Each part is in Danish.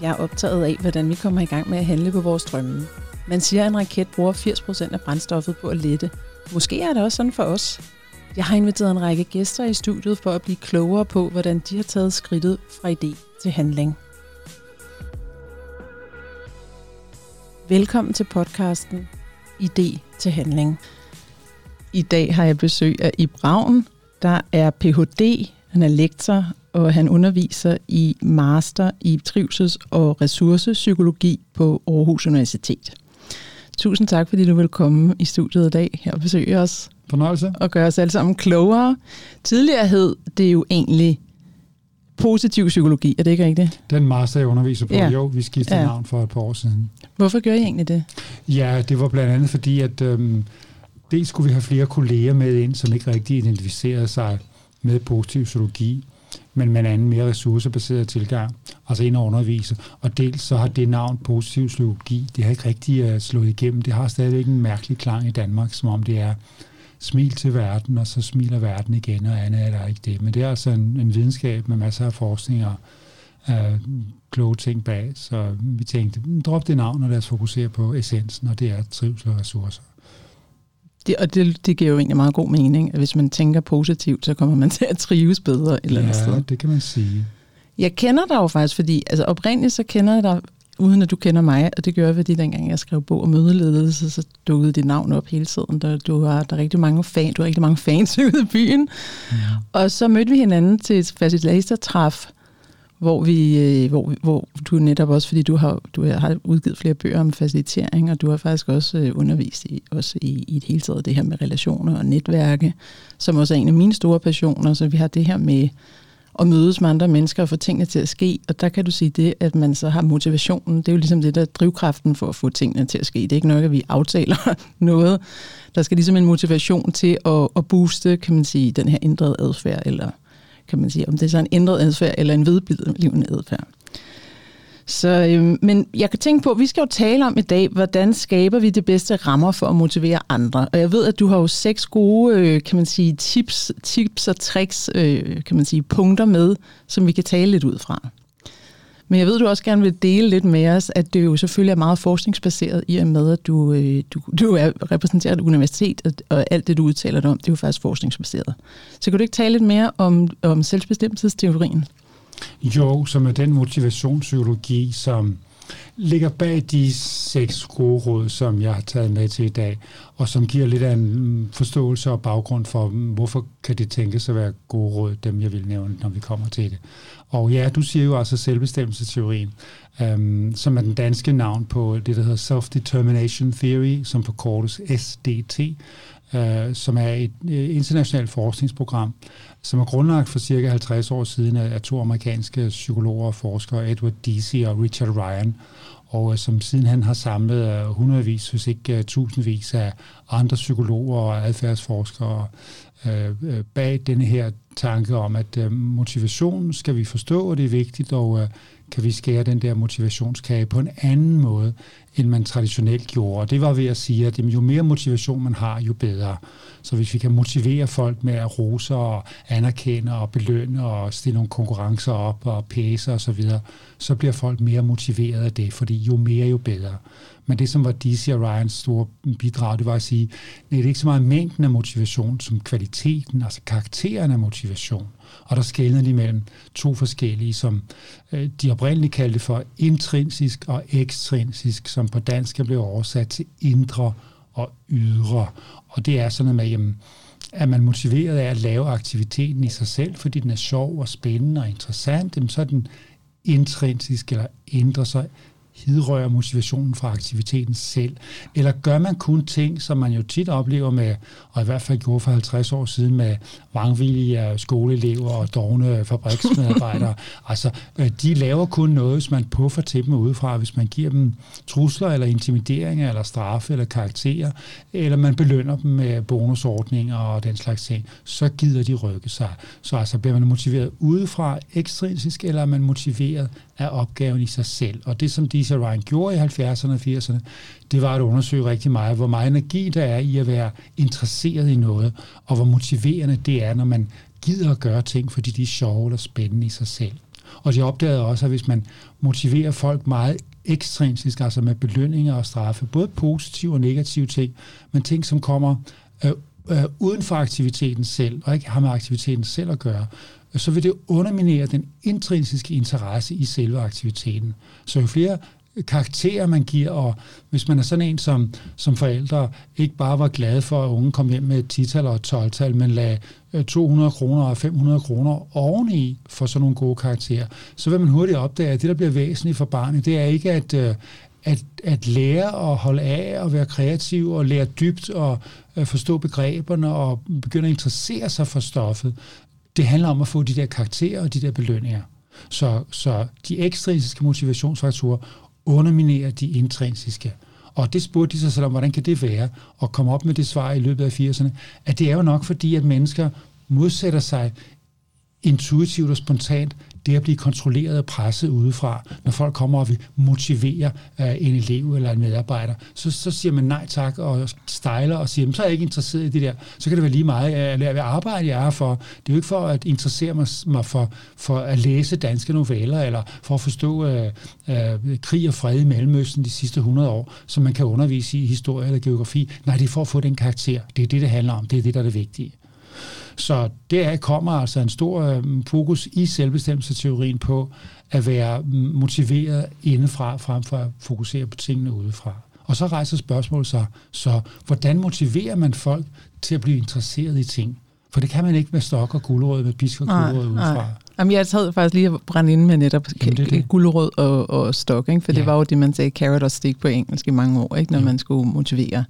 Jeg er optaget af, hvordan vi kommer i gang med at handle på vores drømme. Man siger, at en raket bruger 80% af brændstoffet på at lette. Måske er det også sådan for os. Jeg har inviteret en række gæster i studiet for at blive klogere på, hvordan de har taget skridtet fra idé til handling. Velkommen til podcasten Idé til handling. I dag har jeg besøg af Ib Ravn, der er Ph.D., han er lektor, og han underviser i master i trivsels- og ressourcepsykologi på Aarhus Universitet. Tusind tak, fordi du vil komme i studiet i dag her og besøge os. Fornøjelse. Og gøre os alle sammen klogere. Tidligere hed det jo egentlig positiv psykologi, er det ikke rigtigt? Den master, jeg underviser på, Ja. jo, vi skiftede Ja. navn for et par år siden. Hvorfor gør I egentlig det? Ja, det var blandt andet fordi, at øhm, dels skulle vi have flere kolleger med ind, som ikke rigtig identificerede sig med positiv psykologi, men med en anden mere ressourcebaseret tilgang, altså ind og undervise. Og dels så har det navn positiv psykologi, det har ikke rigtig uh, slået igennem. Det har stadigvæk en mærkelig klang i Danmark, som om det er smil til verden, og så smiler verden igen, og andet er der ikke det. Men det er altså en, en videnskab med masser af forskning og uh, kloge ting bag. Så vi tænkte, mm, drop det navn, og lad os fokusere på essensen, og det er trivsel og ressourcer det og det, det giver jo egentlig meget god mening, at hvis man tænker positivt, så kommer man til at trives bedre et eller andet ja, sted. det kan man sige. Jeg kender dig jo faktisk, fordi altså oprindeligt så kender jeg dig, uden at du kender mig, og det gør jeg, fordi dengang jeg skrev bog om mødeledelse, så dukkede dit navn op hele tiden. Der, du har der er rigtig mange fan, du har rigtig mange fans ude i byen. Ja. Og så mødte vi hinanden til et facilitatortræf, hvor, vi, øh, hvor, hvor du netop også, fordi du har, du har udgivet flere bøger om facilitering, og du har faktisk også øh, undervist i, også i, i et hele taget det her med relationer og netværke, som også er en af mine store passioner. Så vi har det her med at mødes med andre mennesker og få tingene til at ske. Og der kan du sige det, at man så har motivationen. Det er jo ligesom det, der drivkraften for at få tingene til at ske. Det er ikke nok, at vi aftaler noget. Der skal ligesom en motivation til at, at booste, kan man sige, den her ændrede adfærd, eller kan man sige, om det er så en ændret adfærd eller en vedblivende adfærd. Så, øh, men jeg kan tænke på, at vi skal jo tale om i dag, hvordan skaber vi de bedste rammer for at motivere andre. Og jeg ved, at du har jo seks gode, øh, kan man sige, tips, tips og tricks, øh, kan man sige, punkter med, som vi kan tale lidt ud fra. Men jeg ved, du også gerne vil dele lidt med os, at det jo selvfølgelig er meget forskningsbaseret i og med, at du, øh, du, du er repræsenteret et universitet, og, og alt det, du udtaler dig om, det er jo faktisk forskningsbaseret. Så kan du ikke tale lidt mere om, om selvbestemmelsesteorien? Jo, som er den motivationspsykologi, som ligger bag de seks gode råd, som jeg har taget med til i dag, og som giver lidt af en mm, forståelse og baggrund for, mm, hvorfor kan det tænkes at være gode råd, dem jeg vil nævne, når vi kommer til det. Og ja, du siger jo altså selvbestemmelsesteorien, øhm, som er den danske navn på det, der hedder Self-Determination Theory, som forkortes SDT, øh, som er et øh, internationalt forskningsprogram, som er grundlagt for cirka 50 år siden af, af to amerikanske psykologer og forskere, Edward Deci og Richard Ryan, og øh, som sidenhen har samlet øh, hundredvis, hvis ikke øh, tusindvis af andre psykologer og adfærdsforskere Øh, øh, bag denne her tanke om, at øh, skal vi forstå, og det er vigtigt, og øh, kan vi skære den der motivationskage på en anden måde, end man traditionelt gjorde. Og det var ved at sige, at jo mere motivation man har, jo bedre. Så hvis vi kan motivere folk med at rose og anerkende og belønne og stille nogle konkurrencer op og pæse og så videre, så bliver folk mere motiveret af det, fordi jo mere, jo bedre. Men det, som var DC og Ryans store bidrag, det var at sige, nej, det er ikke så meget mængden af motivation som kvaliteten, altså karakteren af motivation. Og der skældede de mellem to forskellige, som øh, de oprindeligt kaldte for intrinsisk og ekstrinsisk, som på dansk er blevet oversat til indre og ydre. Og det er sådan noget med, jamen, er man motiveret af at lave aktiviteten i sig selv, fordi den er sjov og spændende og interessant, jamen, så er den intrinsisk eller indre, så hidrører motivationen fra aktiviteten selv? Eller gør man kun ting, som man jo tit oplever med, og i hvert fald gjorde for 50 år siden med vrangvillige skoleelever og dogne fabriksmedarbejdere? altså, øh, de laver kun noget, hvis man puffer til dem udefra, hvis man giver dem trusler eller intimideringer eller straffe eller karakterer, eller man belønner dem med bonusordninger og den slags ting, så gider de rykke sig. Så altså bliver man motiveret udefra ekstrinsisk, eller er man motiveret af opgaven i sig selv? Og det, som Disa Ryan gjorde i 70'erne og 80'erne, det var at undersøge rigtig meget, hvor meget energi der er i at være interesseret i noget, og hvor motiverende det er, når man gider at gøre ting, fordi de er sjove eller spændende i sig selv. Og de opdagede også, at hvis man motiverer folk meget ekstrinsisk, altså med belønninger og straffe, både positive og negative ting, men ting, som kommer øh, øh, uden for aktiviteten selv, og ikke har med aktiviteten selv at gøre, så vil det underminere den intrinsiske interesse i selve aktiviteten. Så jo flere karakterer, man giver, og hvis man er sådan en som, som forældre, ikke bare var glad for, at unge kom hjem med et 10-tal og et 12-tal, men lagde øh, 200 kroner og 500 kroner oveni for sådan nogle gode karakterer, så vil man hurtigt opdage, at det, der bliver væsentligt for barnet, det er ikke at, øh, at, at lære at holde af og være kreativ og lære dybt og øh, forstå begreberne og begynde at interessere sig for stoffet. Det handler om at få de der karakterer og de der belønninger. Så, så de ekstrinsiske motivationsfaktorer underminerer de intrinsiske. Og det spurgte de sig selv om, hvordan kan det være, og komme op med det svar i løbet af 80'erne, at det er jo nok fordi, at mennesker modsætter sig intuitivt og spontant det at blive kontrolleret og presset udefra, når folk kommer og vil motivere uh, en elev eller en medarbejder, så, så siger man nej tak og stejler og siger, så er jeg ikke interesseret i det der. Så kan det være lige meget, at jeg vil arbejde jeg er for. Det er jo ikke for at interessere mig, mig for, for at læse danske noveller, eller for at forstå uh, uh, krig og fred i Mellemøsten de sidste 100 år, som man kan undervise i historie eller geografi. Nej, det er for at få den karakter. Det er det, det handler om. Det er det, der er det vigtige. Så der kommer altså en stor øh, fokus i selvbestemmelseteorien på at være motiveret indefra, frem for at fokusere på tingene udefra. Og så rejser spørgsmålet sig, så hvordan motiverer man folk til at blive interesseret i ting? For det kan man ikke med stok og guldrød, med pisk og guldrød udefra. Nej. Jamen, jeg havde faktisk lige at brænde ind med netop guldrød og, og stok, ikke? for ja. det var jo det, man sagde carrot og stick på engelsk i mange år, ikke? når ja. man skulle motivere.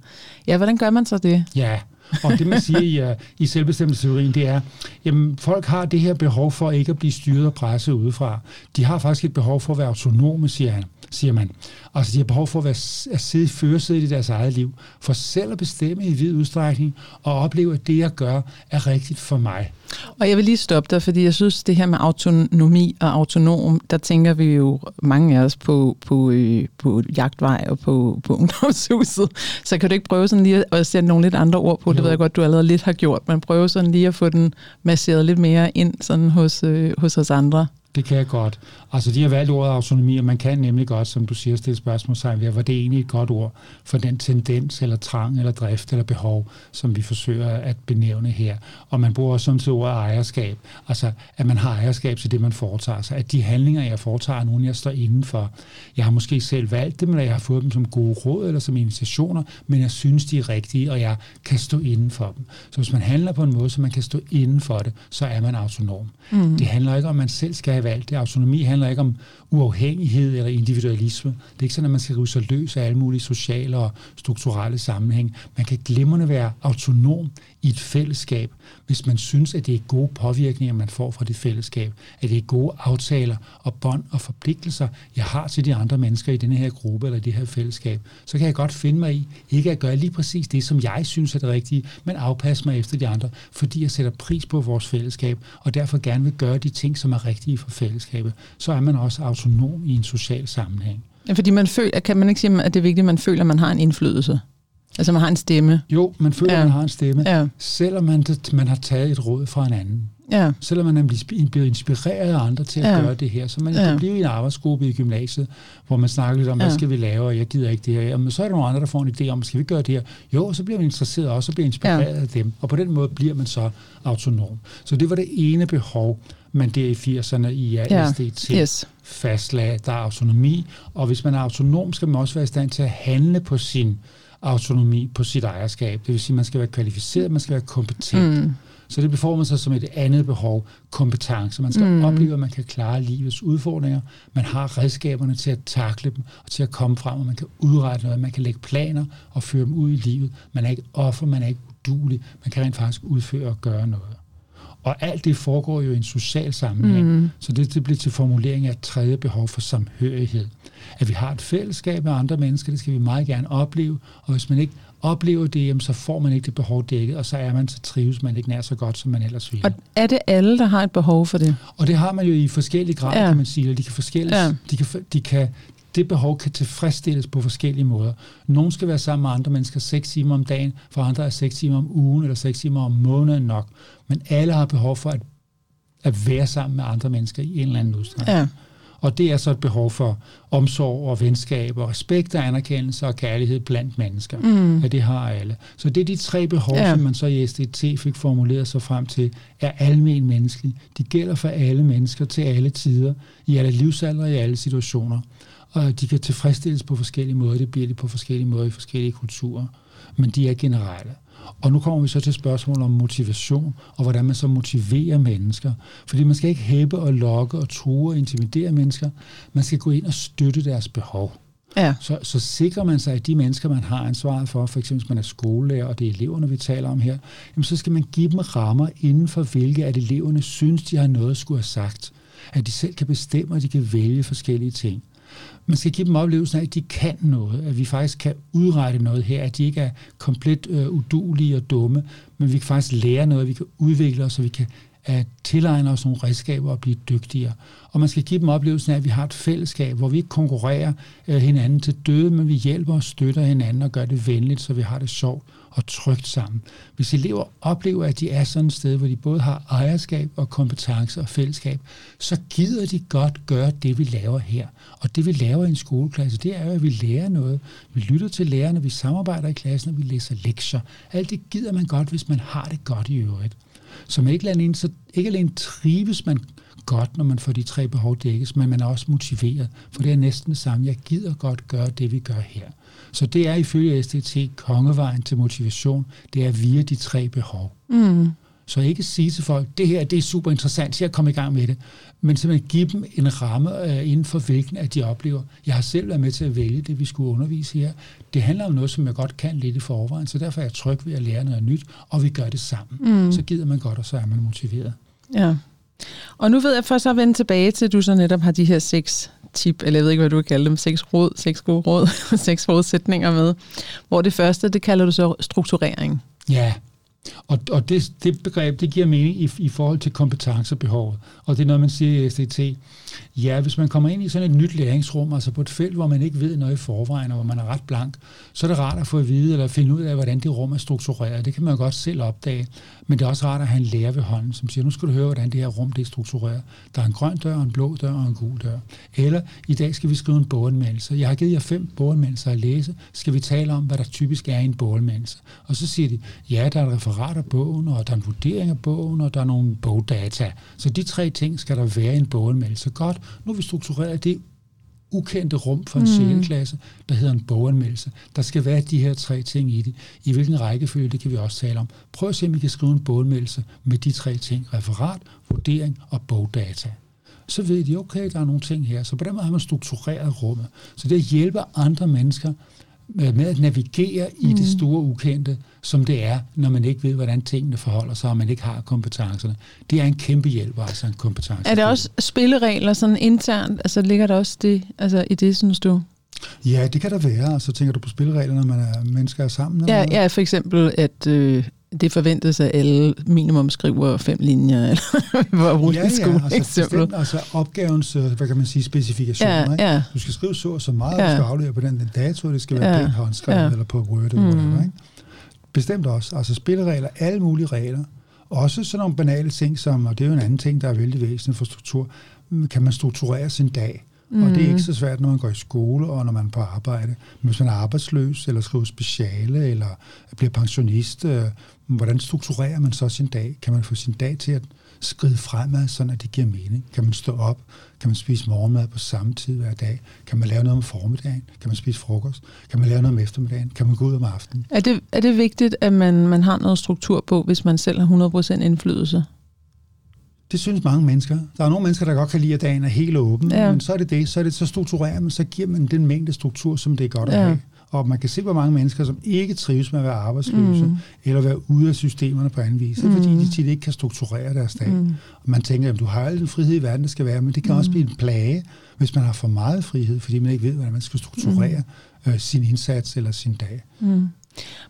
Ja, hvordan gør man så det? Ja, og det, man siger i, uh, i selvbestemmelsesteorien, det er, jamen folk har det her behov for ikke at blive styret og presset udefra. De har faktisk et behov for at være autonome, siger han siger man. Altså, de har behov for at, være, at sidde i førersædet i deres eget liv, for selv at bestemme i vid udstrækning, og opleve, at det, jeg gør, er rigtigt for mig. Og jeg vil lige stoppe dig, fordi jeg synes, det her med autonomi og autonom, der tænker vi jo mange af os på, på, øh, på jagtvej og på, på ungdomshuset. Så kan du ikke prøve sådan lige at sætte nogle lidt andre ord på? Jo. Det ved jeg godt, du allerede lidt har gjort, men prøve sådan lige at få den masseret lidt mere ind sådan hos, øh, hos os andre. Det kan jeg godt. Altså, de har valgt ordet autonomi, og man kan nemlig godt, som du siger, stille spørgsmålstegn ved, var det egentlig et godt ord for den tendens, eller trang, eller drift, eller behov, som vi forsøger at benævne her. Og man bruger også som til ordet ejerskab. Altså, at man har ejerskab til det, man foretager sig. At de handlinger, jeg foretager, er nogen, jeg står indenfor. Jeg har måske selv valgt dem, eller jeg har fået dem som gode råd, eller som invitationer, men jeg synes, de er rigtige, og jeg kan stå inden for dem. Så hvis man handler på en måde, så man kan stå inden for det, så er man autonom. Mm. Det handler ikke om, man selv skal have valgt det. Autonomi handler ikke om uafhængighed eller individualisme. Det er ikke sådan, at man skal rive sig løs af alle mulige sociale og strukturelle sammenhæng. Man kan glimrende være autonom i et fællesskab, hvis man synes, at det er gode påvirkninger, man får fra det fællesskab, at det er gode aftaler og bånd og forpligtelser, jeg har til de andre mennesker i denne her gruppe eller det her fællesskab, så kan jeg godt finde mig i ikke at gøre lige præcis det, som jeg synes er det rigtige, men afpasse mig efter de andre, fordi jeg sætter pris på vores fællesskab, og derfor gerne vil gøre de ting, som er rigtige for fællesskabet. Så er man også autonom i en social sammenhæng. Ja, fordi man føler, kan man ikke sige, at det er vigtigt, at man føler, at man har en indflydelse? Altså man har en stemme. Jo, man føler, ja. man har en stemme, ja. selvom man, man har taget et råd fra en anden. Ja. Selvom man er blevet inspireret af andre til at ja. gøre det her. Så man ja. kan blive i en arbejdsgruppe i gymnasiet, hvor man snakker lidt om, ja. hvad skal vi lave, og jeg gider ikke det her. Jamen, så er der nogle andre, der får en idé om, skal vi gøre det her? Jo, så bliver man interesseret også, og bliver inspireret ja. af dem. Og på den måde bliver man så autonom. Så det var det ene behov, man der i 80'erne i ASDT ja. yes. fastlagde. Der er autonomi, og hvis man er autonom, skal man også være i stand til at handle på sin autonomi på sit ejerskab. Det vil sige, at man skal være kvalificeret, man skal være kompetent. Mm. Så det beformer sig som et andet behov, kompetence. Man skal mm. opleve, at man kan klare livets udfordringer. Man har redskaberne til at takle dem, og til at komme frem, og man kan udrette noget. Man kan lægge planer og føre dem ud i livet. Man er ikke offer, man er ikke udulig. Man kan rent faktisk udføre og gøre noget. Og alt det foregår jo i en social sammenhæng. Mm. Så det, det bliver til formulering af et tredje behov for samhørighed. At vi har et fællesskab med andre mennesker, det skal vi meget gerne opleve. Og hvis man ikke oplever det, jamen, så får man ikke det behov dækket, og så er man så trives man ikke nær så godt, som man ellers ville. Og er det alle, der har et behov for det? Og det har man jo i forskellige grader, ja. kan man sige. De kan, forskellige, ja. de, kan, de kan det behov kan tilfredsstilles på forskellige måder. Nogle skal være sammen med andre mennesker 6 timer om dagen, for andre er 6 timer om ugen eller 6 timer om måneden nok. Men alle har behov for at at være sammen med andre mennesker i en eller anden udstrækning. Ja. Og det er så et behov for omsorg og venskab og respekt og anerkendelse og kærlighed blandt mennesker. Mm. Ja, det har alle. Så det er de tre behov, Ja. som man så i SDT fik formuleret sig frem til, er almen menneskelige. De gælder for alle mennesker til alle tider, i alle livsalder i alle situationer. Og de kan tilfredsstilles på forskellige måder. Det bliver de på forskellige måder i forskellige kulturer. Men de er generelle. Og nu kommer vi så til spørgsmålet om motivation, og hvordan man så motiverer mennesker. Fordi man skal ikke hæppe og lokke og true og intimidere mennesker. Man skal gå ind og støtte deres behov. Ja. Så, så sikrer man sig, at de mennesker, man har ansvaret for, for eksempel hvis man er skolelærer, og det er eleverne, vi taler om her, jamen så skal man give dem rammer inden for hvilke at eleverne synes, de har noget at skulle have sagt. At de selv kan bestemme, og de kan vælge forskellige ting. Man skal give dem oplevelsen af, at de kan noget, at vi faktisk kan udrette noget her, at de ikke er komplet øh, udulige og dumme, men vi kan faktisk lære noget, vi kan udvikle os, og vi kan at tilegne os nogle redskaber og blive dygtigere. Og man skal give dem oplevelsen af, at vi har et fællesskab, hvor vi ikke konkurrerer øh, hinanden til døde, men vi hjælper og støtter hinanden og gør det venligt, så vi har det sjovt og trygt sammen. Hvis elever oplever, at de er sådan et sted, hvor de både har ejerskab og kompetence og fællesskab, så gider de godt gøre det, vi laver her. Og det, vi laver i en skoleklasse, det er jo, at vi lærer noget. Vi lytter til lærerne, vi samarbejder i klassen, og vi læser lektier. Alt det gider man godt, hvis man har det godt i øvrigt. Så man ikke alene, så ikke alene trives man godt, når man får de tre behov dækkes, men man er også motiveret, for det er næsten det samme. Jeg gider godt gøre det, vi gør her. Så det er ifølge SDT kongevejen til motivation, det er via de tre behov. Mm. Så ikke sige til folk, det her det er super interessant, så jeg kommer i gang med det. Men simpelthen give dem en ramme øh, inden for hvilken at de oplever. Jeg har selv været med til at vælge det, vi skulle undervise her. Det handler om noget, som jeg godt kan lidt i forvejen, så derfor er jeg tryg ved at lære noget nyt, og vi gør det sammen. Mm. Så gider man godt, og så er man motiveret. Ja. Og nu ved jeg, for så at vende tilbage til, at du så netop har de her seks tip, eller jeg ved ikke, hvad du kalder kalde dem, seks råd, seks gode råd, seks forudsætninger med. Hvor det første, det kalder du så strukturering. Ja, og, og det, det begreb, det giver mening i, i forhold til kompetencebehovet. Og det er noget, man siger i SDT. Ja, hvis man kommer ind i sådan et nyt læringsrum, altså på et felt, hvor man ikke ved noget i forvejen, og hvor man er ret blank, så er det rart at få at vide, eller finde ud af, hvordan det rum er struktureret. Det kan man godt selv opdage. Men det er også rart at have en lærer ved hånden, som siger, nu skal du høre, hvordan det her rum det er struktureret. Der er en grøn dør, en blå dør og en gul dør. Eller i dag skal vi skrive en boganmeldelse. Jeg har givet jer fem boganmeldelser at læse. Skal vi tale om, hvad der typisk er i en boganmeldelse? Og så siger de, ja, der er et referat af bogen, og der er en vurdering af bogen, og der er nogle bogdata. Så de tre ting skal der være i en boganmeldelse. Godt, nu har vi struktureret det ukendte rum for en mm. klasse, der hedder en boganmeldelse. Der skal være de her tre ting i det. I hvilken rækkefølge, det kan vi også tale om. Prøv at se, om I kan skrive en boganmeldelse med de tre ting. Referat, vurdering og bogdata. Så ved de, okay, der er nogle ting her. Så på den måde har man struktureret rummet. Så det hjælper andre mennesker med at navigere i mm. det store ukendte, som det er, når man ikke ved, hvordan tingene forholder sig, og man ikke har kompetencerne. Det er en kæmpe hjælp, altså en kompetence. Er det også spilleregler sådan internt? Altså ligger der også det altså i det, synes du? Ja, det kan der være. Altså tænker du på spilleregler, når man er mennesker er sammen? Ja, eller ja, for eksempel, at øh, det forventes, at alle minimum skriver fem linjer, eller hvor bruger ja, ja, altså, eksempel. altså opgavens, øh, hvad kan man sige, specifikationer. Ja, ikke? ja. Du skal skrive så og så meget, Ja. du skal aflevere på den, den dato, det skal være Ja, pænt håndskrevet, ja. eller på Word, eller Mm. whatever, ikke? Bestemt også. Altså spilleregler, alle mulige regler. Også sådan nogle banale ting, som, og det er jo en anden ting, der er vældig væsentligt for struktur, kan man strukturere sin dag. Mm. Og det er ikke så svært, når man går i skole og når man er på arbejde. Men hvis man er arbejdsløs, eller skriver speciale, eller bliver pensionist, øh, hvordan strukturerer man så sin dag? Kan man få sin dag til at skride fremad, sådan at det giver mening? Kan man stå op? Kan man spise morgenmad på samme tid hver dag? Kan man lave noget om formiddagen? Kan man spise frokost? Kan man lave noget om eftermiddagen? Kan man gå ud om aftenen? Er det, er det vigtigt, at man, man har noget struktur på, hvis man selv har 100% indflydelse? Det synes mange mennesker. Der er nogle mennesker, der godt kan lide, at dagen er helt åben, Ja. men så er det det. Så, er det, så strukturerer man, så giver man den mængde struktur, som det er godt at Ja. have. Og man kan se, hvor mange mennesker, som ikke trives med at være arbejdsløse, Mm. mm. eller være ude af systemerne på anden vis, mm. fordi de tit ikke kan strukturere deres dag. Mm. Og man tænker, at du har al den frihed i verden, der skal være, men det kan mm. også blive en plage, hvis man har for meget frihed, fordi man ikke ved, hvordan man skal strukturere mm. øh, sin indsats eller sin dag. Mm.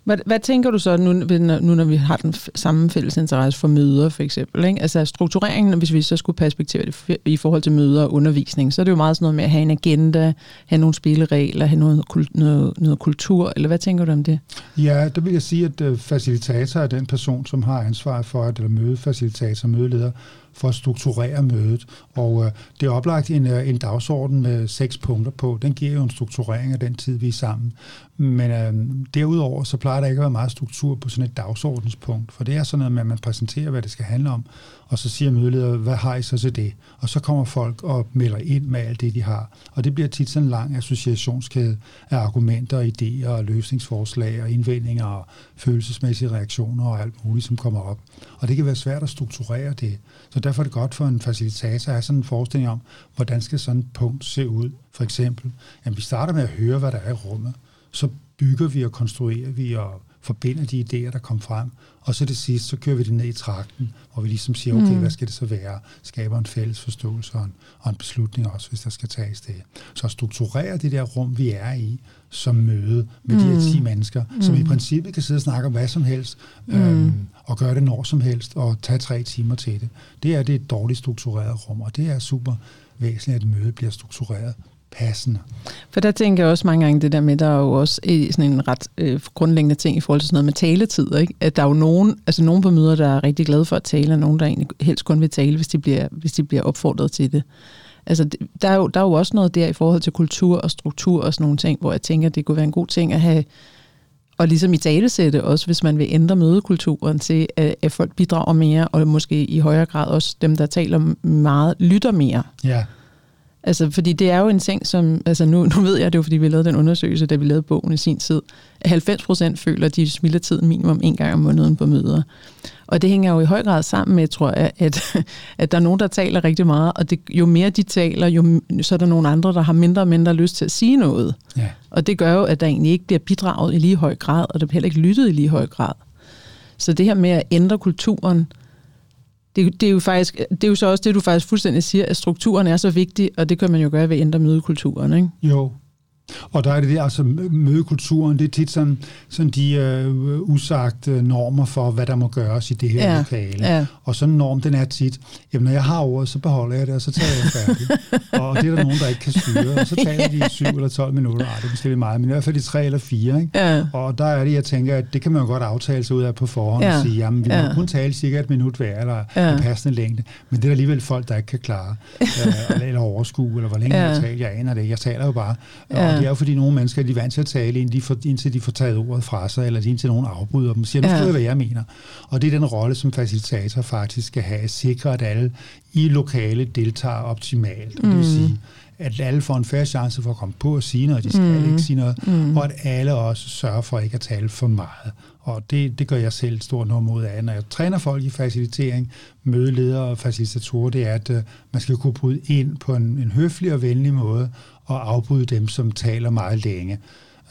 Hvad, hvad tænker du så nu, nu, når vi har den samme fælles interesse for møder, for eksempel? Ikke? Altså struktureringen, hvis vi så skulle perspektivere det i forhold til møder og undervisning, så er det jo meget sådan noget med at have en agenda, have nogle spilleregler, have noget, noget, noget kultur, eller hvad tænker du om det? Ja, der vil jeg sige, at øh, facilitator er den person, som har ansvaret for, at eller mødefacilitator, mødeleder, for at strukturere mødet. Og øh, det er oplagt en, øh, en dagsorden med seks punkter på. Den giver jo en strukturering af den tid, vi er sammen. Men øh, derudover, så plejer der ikke at være meget struktur på sådan et dagsordenspunkt, for det er sådan noget med, at man præsenterer, hvad det skal handle om, og så siger mødeleder, hvad har I så til det? Og så kommer folk og melder ind med alt det, de har. Og det bliver tit sådan en lang associationskæde af argumenter, idéer og løsningsforslag og indvendinger og følelsesmæssige reaktioner og alt muligt, som kommer op. Og det kan være svært at strukturere det. Så derfor er det godt for en facilitator at have sådan en forestilling om, hvordan skal sådan et punkt se ud. For eksempel, jamen vi starter med at høre, hvad der er i rummet. Så bygger vi og konstruerer vi og forbinder de idéer, der kom frem. Og så det sidste, så kører vi det ned i trakten, hvor vi ligesom siger, okay, mm. hvad skal det så være? Skaber en fælles forståelse og en, og en beslutning også, hvis der skal tages det. Så strukturere det der rum, vi er i, som møde med mm. de her 10 mm. mennesker, mm. som i mm. princippet kan sidde og snakke om hvad som helst, mm. øhm, og gøre det når som helst, og tage tre timer til det. Det er det et dårligt struktureret rum, og det er super væsentligt, at et møde bliver struktureret passende. For der tænker jeg også mange gange det der med, der er jo også sådan en ret øh, grundlæggende ting i forhold til sådan noget med taletid. Ikke? At der er jo nogen, altså nogen på møder, der er rigtig glade for at tale, og nogen, der egentlig helst kun vil tale, hvis de bliver, hvis de bliver opfordret til det. Altså, der er, jo, der er jo også noget der i forhold til kultur og struktur og sådan nogle ting, hvor jeg tænker, det kunne være en god ting at have, og ligesom i talesætte også, hvis man vil ændre mødekulturen til, at, at folk bidrager mere, og måske i højere grad også dem, der taler meget, lytter mere. Ja. Altså, fordi det er jo en ting, som... Altså, nu, nu ved jeg det jo, fordi vi lavede den undersøgelse, da vi lavede bogen i sin tid. 90 procent føler, at de spilder tiden minimum en gang om måneden på møder. Og det hænger jo i høj grad sammen med, tror jeg, at, at der er nogen, der taler rigtig meget, og det, jo mere de taler, jo, så er der nogle andre, der har mindre og mindre lyst til at sige noget. Ja. Og det gør jo, at der egentlig ikke bliver bidraget i lige høj grad, og der bliver heller ikke lyttet i lige høj grad. Så det her med at ændre kulturen, det, det, er jo faktisk, det er jo så også det, du faktisk fuldstændig siger, at strukturen er så vigtig, og det kan man jo gøre ved at ændre mødekulturen, ikke? Jo, og der er det der, altså mødekulturen, det er tit sådan, sådan de øh, usagte normer for, hvad der må gøres i det her ja, lokale. Ja. Og sådan en norm, den er tit, jamen når jeg har ordet, så beholder jeg det, og så tager jeg færdig. og det er der nogen, der ikke kan styre, og så taler de i 7 eller 12 minutter. Ej, det er måske meget, men i hvert fald i 3 eller 4. Ikke? Ja. Og der er det, jeg tænker, at det kan man jo godt aftale sig ud af på forhånd ja. og sige, jamen vi ja. må kun tale cirka et minut hver, eller ja. en passende længde. Men det er alligevel folk, der ikke kan klare, øh, eller overskue, eller hvor længe ja. jeg taler. Jeg aner det, jeg taler jo bare. Ja. Det er jo fordi nogle mennesker, de er vant til at tale, indtil de, får, indtil de får taget ordet fra sig, eller indtil nogen afbryder dem og siger, nu skal ja. hvad jeg mener. Og det er den rolle, som facilitator faktisk skal have, at sikre, at alle i lokale deltager optimalt. Mm. Det vil mm. sige, at alle får en færre chance for at komme på og sige noget, de skal mm. ikke sige noget, mm. og at alle også sørger for ikke at tale for meget. Og det, det gør jeg selv stort nummer ud af. Når jeg træner folk i facilitering, mødeledere og facilitatorer, det er, at uh, man skal kunne bryde ind på en, en høflig og venlig måde, og afbryde dem, som taler meget længe.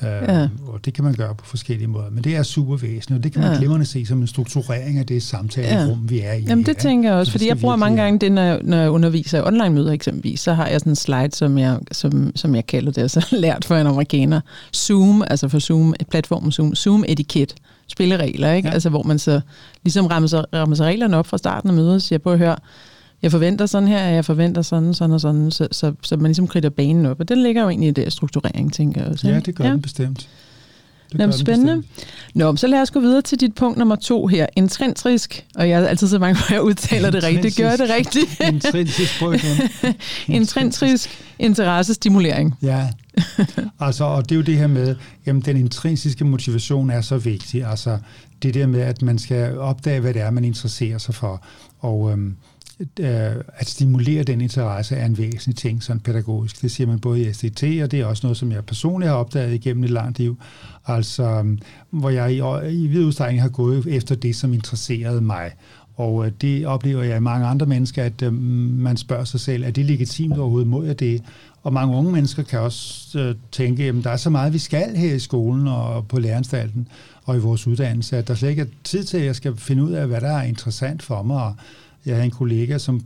Uh, ja. Og det kan man gøre på forskellige måder. Men det er super væsentligt, og det kan man ja. glimrende se som en strukturering af det samtalerum, ja. vi er i. Jamen det tænker jeg også, fordi jeg bruger mange gange det, når jeg, når jeg underviser i online-møder eksempelvis, så har jeg sådan en slide, som jeg, som, som jeg kalder det, altså lært for en amerikaner. Zoom, altså for Zoom, et platform Zoom, Zoom-etiket, spilleregler, ikke? Ja. Altså hvor man så ligesom rammer, rammer sig reglerne op fra starten af mødet og siger, på at høre, jeg forventer sådan her, jeg forventer sådan, sådan og sådan, så, så, så man ligesom kridter banen op. Og den ligger jo egentlig i det strukturering, tænker jeg også. Ja, det gør ja. den bestemt. Det Nå, spændende. Bestemt. Nå, så lad os gå videre til dit punkt nummer to her. Intrinsisk, og jeg er altid så mange, hvor jeg udtaler det rigtigt. Gør det rigtigt. Intrinsisk, Intrinsisk interessestimulering. Ja, altså, og det er jo det her med, jamen den intrinsiske motivation er så vigtig. Altså det der med, at man skal opdage, hvad det er, man interesserer sig for. Og øhm, Øh, Øh, at stimulere den interesse er en væsentlig ting, sådan pædagogisk. Det siger man både i SDT, og det er også noget, som jeg personligt har opdaget igennem et langt liv. Altså, øhm, hvor jeg i, i vid udstrækning har gået efter det, som interesserede mig. Og øh, det oplever jeg i mange andre mennesker, at øh, man spørger sig selv, er det legitimt overhovedet mod det? Og mange unge mennesker kan også øh, tænke, at der er så meget, vi skal her i skolen og på læreranstalten og i vores uddannelse, at der slet ikke er tid til, at jeg skal finde ud af, hvad der er interessant for mig, jeg havde en kollega, som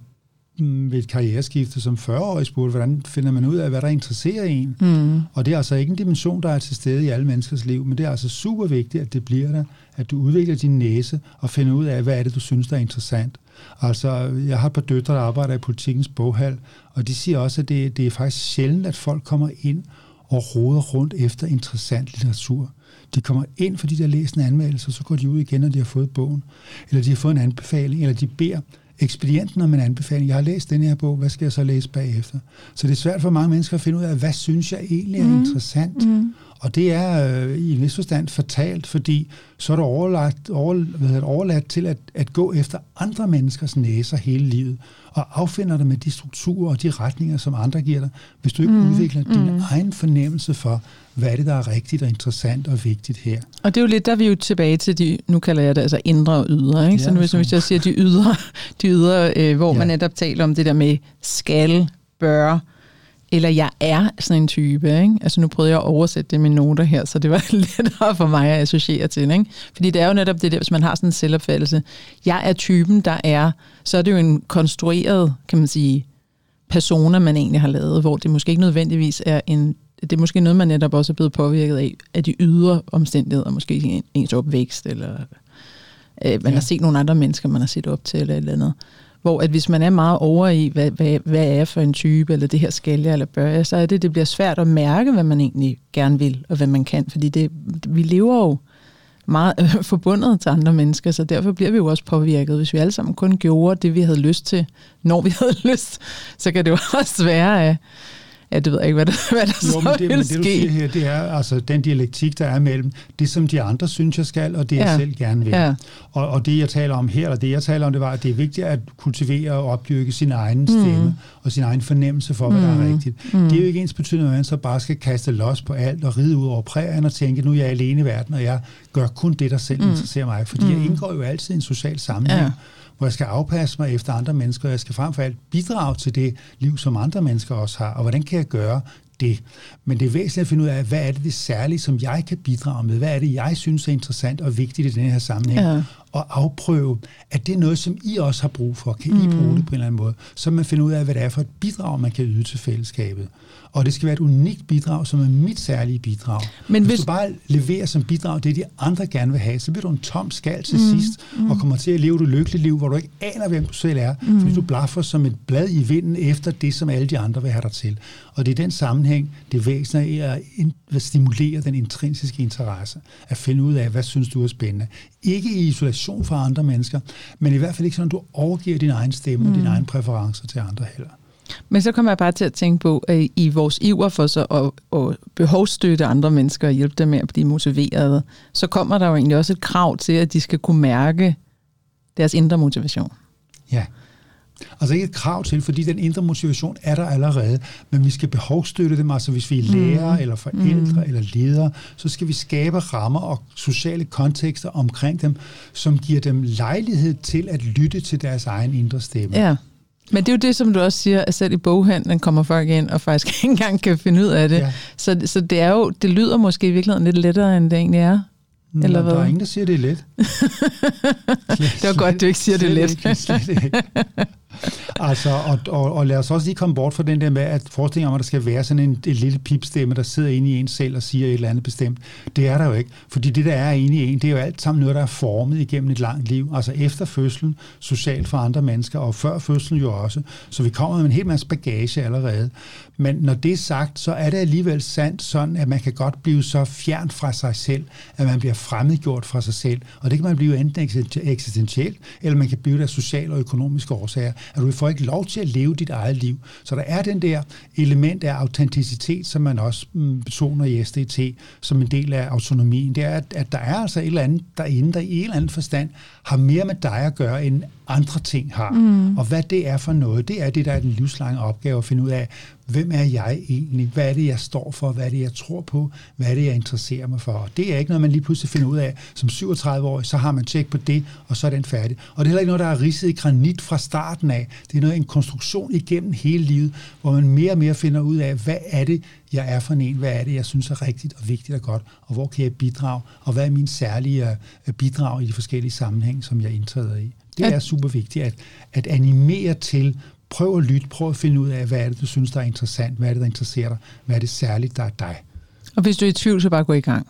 mm, ved et karriereskifte som 40-årig spurgte, hvordan finder man ud af, hvad der interesserer en? Mm. Og det er altså ikke en dimension, der er til stede i alle menneskers liv, men det er altså super vigtigt, at det bliver der, at du udvikler din næse og finder ud af, hvad er det, du synes, der er interessant. Altså, jeg har et par døtre, der arbejder i politikens boghal, og de siger også, at det, det er faktisk sjældent, at folk kommer ind og roder rundt efter interessant litteratur. De kommer ind, fordi de har læst en anmeldelse, og så går de ud igen, når de har fået bogen. Eller de har fået en anbefaling, eller de beder ekspedienten om en anbefaling. Jeg har læst den her bog, hvad skal jeg så læse bagefter? Så det er svært for mange mennesker at finde ud af, hvad synes jeg egentlig er mm. interessant? Mm. Og det er øh, i en vis forstand fortalt, fordi så er du overladt, over, hvad hedder, overladt til at, at gå efter andre menneskers næser hele livet, og affinder dig med de strukturer og de retninger, som andre giver dig, hvis du ikke mm. udvikler din mm. egen fornemmelse for, hvad er det, der er rigtigt og interessant og vigtigt her. Og det er jo lidt, der er vi jo tilbage til de, nu kalder jeg det altså indre og ydre, ikke? Ja, så nu, hvis, hvis jeg siger de ydre, de ydre øh, hvor ja. man netop taler om det der med skal, bør, eller jeg er sådan en type. Ikke? Altså nu prøvede jeg at oversætte det med noter her, så det var lettere for mig at associere til. Ikke? Fordi det er jo netop det der, hvis man har sådan en selvopfattelse. Jeg er typen, der er, så er det jo en konstrueret, kan man sige, persona, man egentlig har lavet, hvor det måske ikke nødvendigvis er en det er måske noget, man netop også er blevet påvirket af, af de ydre omstændigheder, måske ens opvækst, eller øh, man ja. har set nogle andre mennesker, man har set op til, eller et eller andet. Hvor at hvis man er meget over i, hvad, hvad, hvad er jeg for en type, eller det her skal jeg, eller bør jeg, så er det, det bliver svært at mærke, hvad man egentlig gerne vil, og hvad man kan. Fordi det, vi lever jo meget øh, forbundet til andre mennesker, så derfor bliver vi jo også påvirket. Hvis vi alle sammen kun gjorde det, vi havde lyst til, når vi havde lyst, så kan det jo også være, at Ja, det ved jeg ikke, hvad der, hvad der jo, så men det, vil men det, du siger her, det er altså den dialektik, der er mellem det, som de andre synes, jeg skal, og det, ja. jeg selv gerne vil. Ja. Og, og det, jeg taler om her, og det, jeg taler om, det var, at det er vigtigt at kultivere og opdyrke sin egen mm. stemme og sin egen fornemmelse for, hvad mm. der er mm. rigtigt. Mm. Det er jo ikke ens betydende, at man så bare skal kaste los på alt og ride ud over prærien og tænke, nu er jeg alene i verden, og jeg gør kun det, der selv mm. interesserer mig. Fordi mm. jeg indgår jo altid i en social sammenhæng. Ja hvor jeg skal afpasse mig efter andre mennesker, og jeg skal frem for alt bidrage til det liv, som andre mennesker også har. Og hvordan kan jeg gøre det? Men det er væsentligt at finde ud af, hvad er det det særlige, som jeg kan bidrage med? Hvad er det, jeg synes er interessant og vigtigt i den her sammenhæng? Ja. Og afprøve, at det er noget, som I også har brug for. Kan I mm. bruge det på en eller anden måde? Så man finder ud af, hvad det er for et bidrag, man kan yde til fællesskabet og det skal være et unikt bidrag, som er mit særlige bidrag. Men hvis, hvis du bare leverer som bidrag det, de andre gerne vil have, så bliver du en tom skal til mm, sidst, mm. og kommer til at leve et lykkeligt liv, hvor du ikke aner, hvem du selv er, mm. fordi du blaffer som et blad i vinden efter det, som alle de andre vil have dig til. Og det er den sammenhæng, det væsentlige er at stimulere den intrinsiske interesse, at finde ud af, hvad synes du er spændende. Ikke i isolation fra andre mennesker, men i hvert fald ikke sådan, at du overgiver din egen stemme mm. og dine egne præferencer til andre heller. Men så kommer jeg bare til at tænke på, at i vores iver for så at, at behovsstøtte andre mennesker og hjælpe dem med at blive motiverede, så kommer der jo egentlig også et krav til, at de skal kunne mærke deres indre motivation. Ja. Altså ikke et krav til, fordi den indre motivation er der allerede, men vi skal behovsstøtte dem, altså hvis vi er lærer, mm. eller forældre, mm. eller ledere, så skal vi skabe rammer og sociale kontekster omkring dem, som giver dem lejlighed til at lytte til deres egen indre stemme. Ja. Men det er jo det, som du også siger, at selv i boghandlen kommer folk ind og faktisk ikke engang kan finde ud af det. Ja. Så, så det, er jo, det lyder måske i virkeligheden lidt lettere, end det egentlig er. Nå, Eller hvad? Der er ingen, der siger, det er let. det var godt, du ikke siger, det er let. Ikke, ikke. altså, og, og, og lad os også lige komme bort fra den der med, at forestillingen om, at der skal være sådan en, en lille pipstemme, der sidder inde i en selv og siger et eller andet bestemt. Det er der jo ikke. Fordi det, der er inde i en, det er jo alt sammen noget, der er formet igennem et langt liv. Altså efter fødslen, socialt for andre mennesker, og før fødslen jo også. Så vi kommer med en hel masse bagage allerede. Men når det er sagt, så er det alligevel sandt sådan, at man kan godt blive så fjern fra sig selv, at man bliver fremmedgjort fra sig selv. Og det kan man blive enten eksistentielt, eller man kan blive det sociale og økonomiske årsager. At du får ikke lov til at leve dit eget liv. Så der er den der element af autenticitet, som man også mm, betoner i SDT, som en del af autonomien. Det er, at, at der er altså et eller andet derinde, der i en eller anden forstand har mere med dig at gøre, end andre ting har. Mm. Og hvad det er for noget, det er det, der er den livslange opgave at finde ud af, hvem er jeg egentlig? Hvad er det, jeg står for? Hvad er det, jeg tror på? Hvad er det, jeg interesserer mig for? Det er ikke noget, man lige pludselig finder ud af. Som 37-årig, så har man tjek på det, og så er den færdig. Og det er heller ikke noget, der er ridset i granit fra starten af. Det er noget, en konstruktion igennem hele livet, hvor man mere og mere finder ud af, hvad er det, jeg er for en? Hvad er det, jeg synes er rigtigt og vigtigt og godt? Og hvor kan jeg bidrage? Og hvad er min særlige øh, bidrag i de forskellige sammenhæng, som jeg indtræder i? Det er super vigtigt at, at animere til Prøv at lytte, prøv at finde ud af, hvad er det, du synes, der er interessant, hvad er det, der interesserer dig, hvad er det særligt, der er dig. Og hvis du er i tvivl, så bare gå i gang.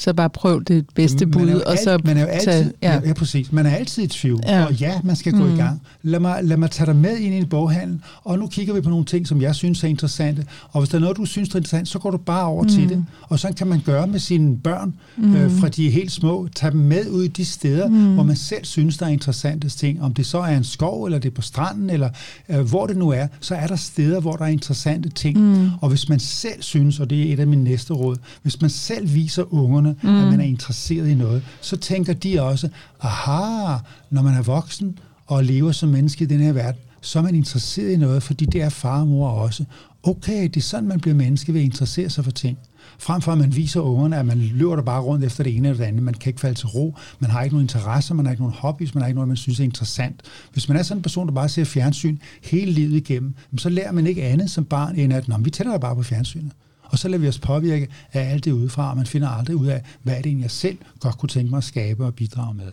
Så bare prøv det bedste Man bud, og så man er jo altid, tage- ja. ja, præcis. Man er altid i tvivl, Ja. og ja, man skal gå Mm. i gang. Lad mig, lad mig tage dig med ind i en boghandel, og nu kigger vi på nogle ting, som jeg synes er interessante, og hvis der er noget, du synes er interessant, så går du bare over mm. til det. Og sådan kan man gøre med sine børn, mm. øh, fra de er helt små. Tag dem med ud i de steder, mm. hvor man selv synes, der er interessante ting. Om det så er en skov, eller det er på stranden, eller øh, hvor det nu er, så er der steder, hvor der er interessante ting. Mm. Og hvis man selv synes, og det er et af mine næste råd, hvis man selv viser ungerne, mm. at man er interesseret i noget, så tænker de også, aha, når man er voksen og lever som menneske i den her verden, så er man interesseret i noget, fordi det er far og mor også. Okay, det er sådan, man bliver menneske ved at interessere sig for ting. Frem for at man viser ungerne, at man løber der bare rundt efter det ene eller det andet. Man kan ikke falde til ro. Man har ikke nogen interesser, man har ikke nogen hobbies, man har ikke noget, man synes er interessant. Hvis man er sådan en person, der bare ser fjernsyn hele livet igennem, så lærer man ikke andet som barn, end at Nå, vi tænder bare på fjernsynet. Og så lader vi os påvirke af alt det udefra, og man finder aldrig ud af, hvad er det egentlig, jeg selv godt kunne tænke mig at skabe og bidrage med.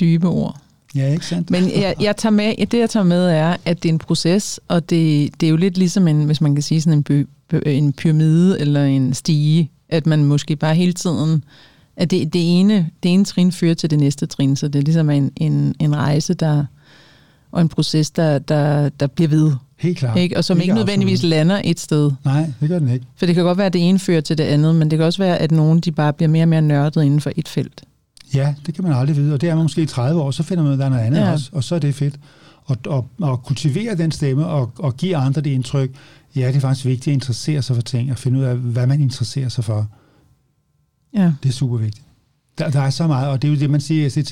dybe ord. Ja, ikke sandt? Men jeg, jeg tager med, det, jeg tager med, er, at det er en proces, og det, det er jo lidt ligesom en, hvis man kan sige sådan en, by, en pyramide eller en stige, at man måske bare hele tiden, at det, det, ene, det ene trin fører til det næste trin, så det er ligesom en, en, en rejse, der, og en proces, der, der, der bliver ved, Helt klart. ikke? og som Helt ikke nødvendigvis absolut. lander et sted. Nej, det gør den ikke. For det kan godt være, at det ene fører til det andet, men det kan også være, at nogen de bare bliver mere og mere nørdet inden for et felt. Ja, det kan man aldrig vide, og det er man måske i 30 år, så finder man at der er noget andet ja. også, og så er det fedt. Og, og, og kultivere den stemme og, og give andre det indtryk, ja, det er faktisk vigtigt at interessere sig for ting, og finde ud af, hvad man interesserer sig for. Ja. Det er super vigtigt. Der, der er så meget, og det er jo det, man siger i SCT,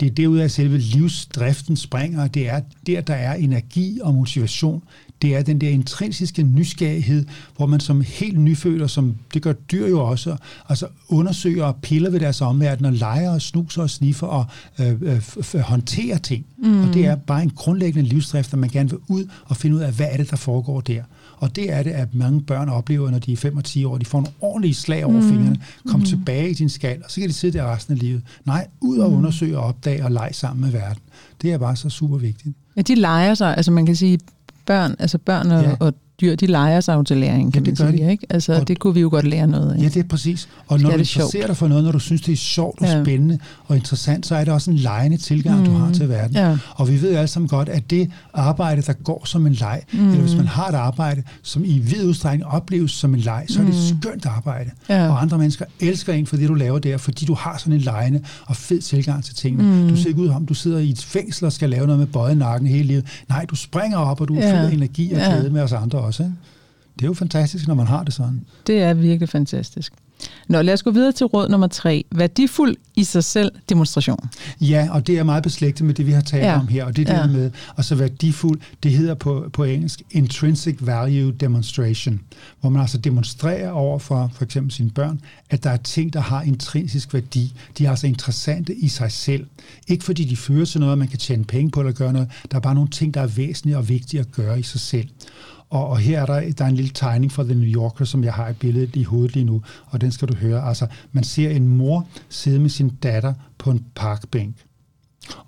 det er derud af selve livsdriften springer, det er der, der er energi og motivation. Det er den der intrinsiske nysgerrighed, hvor man som helt nyfødt, og som det gør dyr jo også, altså undersøger og piller ved deres omverden, og leger og snuser og sniffer og øh, øh, håndterer ting. Mm. Og det er bare en grundlæggende livsdrift, at man gerne vil ud og finde ud af, hvad er det, der foregår der. Og det er det, at mange børn oplever, når de er 5 og 10 år. De får nogle ordentlige slag over mm. fingrene, kom mm. tilbage i din skal, og så kan de sidde der resten af livet. Nej, ud og undersøge og opdage og lege sammen med verden. Det er bare så super vigtigt. Ja, de leger sig, altså man kan sige, børn, altså børn og. Ja. og dyr, de leger sig jo til læring, kan Ja, det man gør sige, de. ikke? Altså, Og- det kunne vi jo godt lære noget af. Ja, det er præcis. Og når du det sjovt. interesserer dig for noget, når du synes, det er sjovt og Ja. ja. spændende og interessant, så er det også en lejende tilgang, mm. du har til verden. Ja. Og vi ved alle sammen godt, at det arbejde, der går som en leg, mm. eller hvis man har et arbejde, som i vid udstrækning opleves som en leg, så er det et skønt arbejde. Ja. Og andre mennesker elsker en for det, du laver der, fordi du har sådan en lejende og fed tilgang til tingene. Mm. Du ser ikke ud som, du sidder i et fængsel og skal lave noget med bøjet nakken hele livet. Nej, du springer op, og du Ja. af energi og Ja. glæde med os andre også. Ikke? Det er jo fantastisk, når man har det sådan. Det er virkelig fantastisk. Nå, lad os gå videre til råd nummer tre. Værdifuld i sig selv demonstration. Ja, og det er meget beslægtet med det, vi har talt Ja. om her, og det er det Ja. med, altså værdifuld, det hedder på, på engelsk intrinsic value demonstration, hvor man altså demonstrerer over for for eksempel sine børn, at der er ting, der har intrinsisk værdi. De er altså interessante i sig selv. Ikke fordi de fører til noget, man kan tjene penge på eller gøre noget. Der er bare nogle ting, der er væsentlige og vigtige at gøre i sig selv. Og, og her er der, der er en lille tegning fra The New Yorker, som jeg har i billedet i hovedet lige nu, og den skal du høre. Altså, man ser en mor sidde med sin datter på en parkbænk.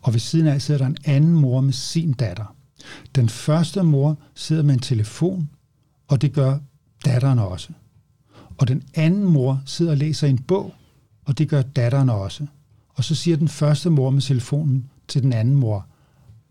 Og ved siden af sidder der en anden mor med sin datter. Den første mor sidder med en telefon, og det gør datteren også. Og den anden mor sidder og læser en bog, og det gør datteren også. Og så siger den første mor med telefonen til den anden mor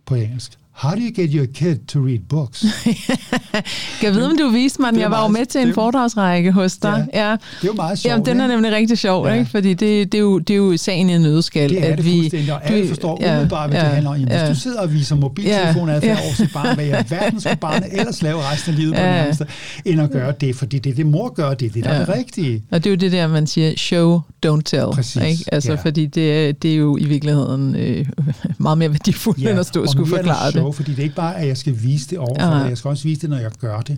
på engelsk, How do you get your kid to read books? Kan jeg vide, om du viste mig den? Jeg var jo meget- med til en foredragsrække hos dig. Ja. ja. Det er jo meget sjovt. Jamen, den er nemlig rigtig sjov, Ja. ikke? Fordi det, det, er jo, det er jo sagen i en nødskal. Det er at det vi, fuldstændig, og alle forstår ja, umiddelbart, hvad ja, det handler om. Jamen, ja. Hvis du sidder og viser mobiltelefonadfærd Ja, ja. ja. over sit barn, hvad i alverden skulle barnet ellers lave resten af livet på Ja. nærmeste, end at gøre det, fordi det er det, mor gør, det er det, der Ja. er det rigtige. Og det er jo det der, man siger, show, don't tell. Præcis, Ikke? Altså, ja. Fordi det, er- det er jo i virkeligheden øh, meget mere værdifuldt, ja, end at stå og skulle forklare det. Sjov, fordi det er ikke bare, at jeg skal vise det over for Ja. jeg skal også vise det, når jeg gør det.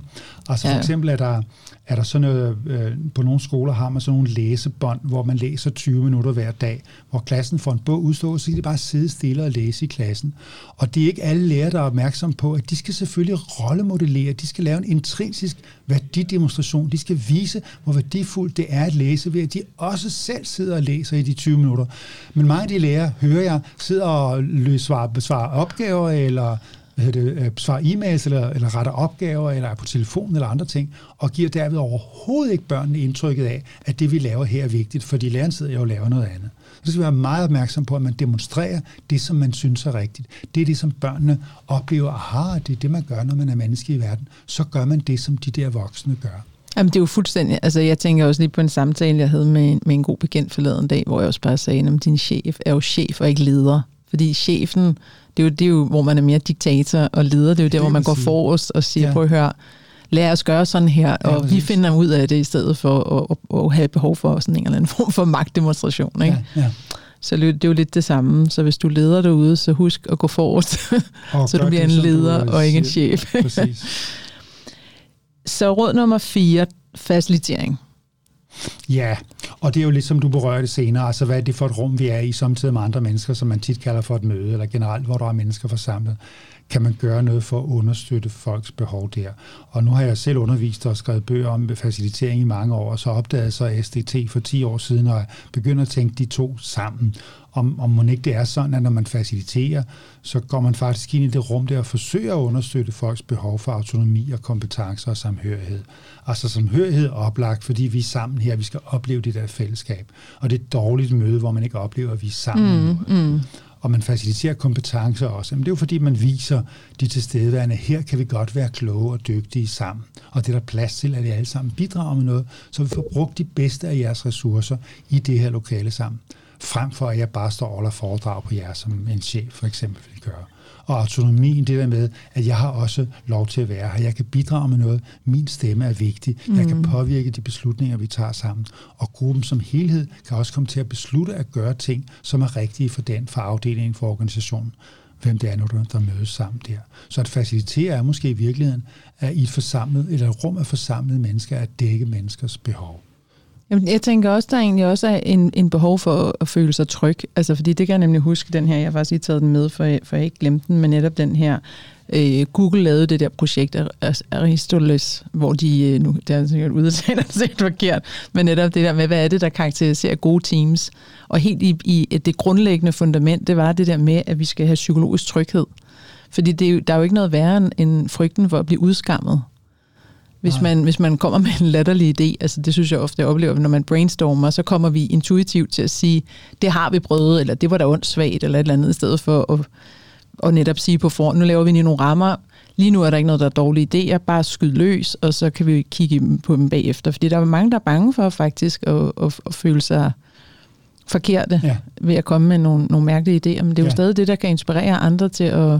Altså for eksempel er der, er der sådan noget, øh, på nogle skoler har man sådan nogle læsebånd, hvor man læser 20 minutter hver dag, hvor klassen får en bog udstået, så kan de bare sidde stille og læse i klassen. Og det er ikke alle lærere, der er opmærksom på, at de skal selvfølgelig rollemodellere, de skal lave en intrinsisk værdidemonstration, de skal vise, hvor værdifuldt det er at læse, ved at de også selv sidder og læser i de 20 minutter. Men mange af de lærere, hører jeg, sidder og løser, besvarer opgaver, eller hvad det, øh, svarer e-mails, eller, eller retter opgaver, eller er på telefonen, eller andre ting, og giver derved overhovedet ikke børnene indtrykket af, at det, vi laver her, er vigtigt, fordi læreren sidder jo og laver noget andet. Så skal vi være meget opmærksom på, at man demonstrerer det, som man synes er rigtigt. Det er det, som børnene oplever. Aha, det er det, man gør, når man er menneske i verden. Så gør man det, som de der voksne gør. Jamen, det er jo fuldstændig... Altså, jeg tænker også lige på en samtale, jeg havde med, med en god bekendt forleden dag, hvor jeg også bare sagde, at din chef er jo chef og ikke leder. Fordi chefen, det er, jo, det er jo, hvor man er mere diktator og leder. Det er jo der, hvor man går forrest og siger, ja. prøv at høre, lad os gøre sådan her, og ja, vi finder ud af det, i stedet for at, at, at have behov for sådan en eller anden form for magtdemonstration. Ikke? Ja, ja. Så det er jo lidt det samme. Så hvis du leder derude, så husk at gå forrest, så du bliver en leder og ikke en chef. Præcis. så råd nummer 4, facilitering. Ja, og det er jo lidt som du berørte senere, altså hvad er det for et rum, vi er i, samtidig med andre mennesker, som man tit kalder for et møde, eller generelt, hvor der er mennesker forsamlet. Kan man gøre noget for at understøtte folks behov der? Og nu har jeg selv undervist og skrevet bøger om facilitering i mange år, og så opdagede så SDT for 10 år siden, og begynder at tænke de to sammen om, om man ikke det er sådan, at når man faciliterer, så går man faktisk ind i det rum der og forsøger at understøtte folks behov for autonomi og kompetencer og samhørighed. Altså samhørighed er oplagt, fordi vi er sammen her, vi skal opleve det der fællesskab. Og det er et dårligt møde, hvor man ikke oplever, at vi er sammen. Mm, mm. Og man faciliterer kompetencer også. Men det er jo fordi, man viser de tilstedeværende, her kan vi godt være kloge og dygtige sammen. Og det er der plads til, at vi alle sammen bidrager med noget, så vi får brugt de bedste af jeres ressourcer i det her lokale sammen frem for at jeg bare står og holder foredrag på jer, som en chef for eksempel vil gøre. Og autonomien, det der med, at jeg har også lov til at være her. Jeg kan bidrage med noget. Min stemme er vigtig. Mm. Jeg kan mm. påvirke de beslutninger, vi tager sammen. Og gruppen som helhed kan også komme til at beslutte at gøre ting, som er rigtige for den, for afdelingen, for organisationen hvem det er, når der mødes sammen der. Så at facilitere er måske i virkeligheden at i et forsamlet, eller et rum af forsamlede mennesker at dække menneskers behov. Jamen, jeg tænker også, der egentlig også er en, en behov for at føle sig tryg. Altså, fordi det kan jeg nemlig huske, den her, jeg har faktisk lige taget den med, for, for jeg ikke glemte den, men netop den her, øh, Google lavede det der projekt Aristoteles, hvor de, øh, nu der er altså sikkert udtaler det forkert, men netop det der med, hvad er det, der karakteriserer gode teams? Og helt i, i det grundlæggende fundament, det var det der med, at vi skal have psykologisk tryghed. Fordi det er der er jo ikke noget værre end frygten for at blive udskammet. Hvis man, hvis man kommer med en latterlig idé, altså det synes jeg ofte, jeg oplever, når man brainstormer, så kommer vi intuitivt til at sige, det har vi prøvet, eller det var da ondt svagt, eller et eller andet, i stedet for at, at netop sige på forhånd, nu laver vi lige nogle rammer, lige nu er der ikke noget, der er dårlige idéer, bare skyd løs, og så kan vi kigge på dem bagefter. Fordi der er mange, der er bange for faktisk at, at, at føle sig forkerte ja. ved at komme med nogle, nogle mærkelige idéer, men det er jo ja. stadig det, der kan inspirere andre til at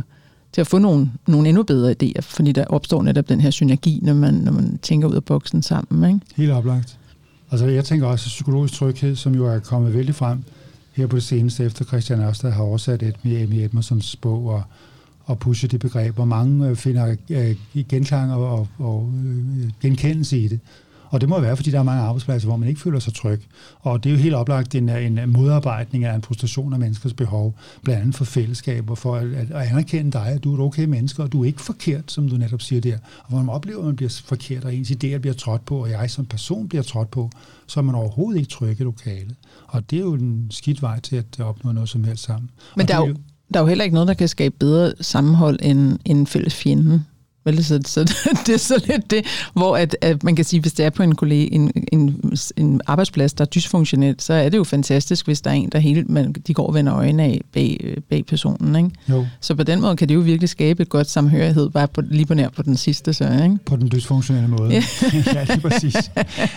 til at få nogle, nogle endnu bedre idéer, fordi der opstår netop den her synergi, når man, når man tænker ud af boksen sammen. Ikke? Helt oplagt. Altså jeg tænker også, at psykologisk tryghed, som jo er kommet vældig frem her på det seneste, efter Christian Ørsted har oversat et med Amy Edmondsons bog og, og pushet det begreb, hvor mange øh, finder øh, genklang og, og, og øh, genkendelse i det. Og det må være, fordi der er mange arbejdspladser, hvor man ikke føler sig tryg. Og det er jo helt oplagt en, en modarbejdning af en frustration af menneskers behov, blandt andet for fællesskaber, for at, at anerkende dig, at du er et okay menneske, og du er ikke forkert, som du netop siger der. Og hvor man oplever, at man bliver forkert, og ens idéer bliver trådt på, og jeg som person bliver trådt på, så er man overhovedet ikke tryg i lokalet. Og det er jo en skidt vej til at opnå noget som helst sammen. Men der er, jo, der er jo heller ikke noget, der kan skabe bedre sammenhold end en fælles fjende. Vel, så, så det er så lidt det, hvor at, at man kan sige, hvis det er på en, kollega, en, en, en arbejdsplads, der er dysfunktionelt, så er det jo fantastisk, hvis der er en, der hele, man, de går og vender øjnene af bag, bag personen. Ikke? Jo. Så på den måde kan det jo virkelig skabe et godt samhørighed, bare på, lige på nær på den sidste. Så, ikke? På den dysfunktionelle måde. Ja, ja lige præcis.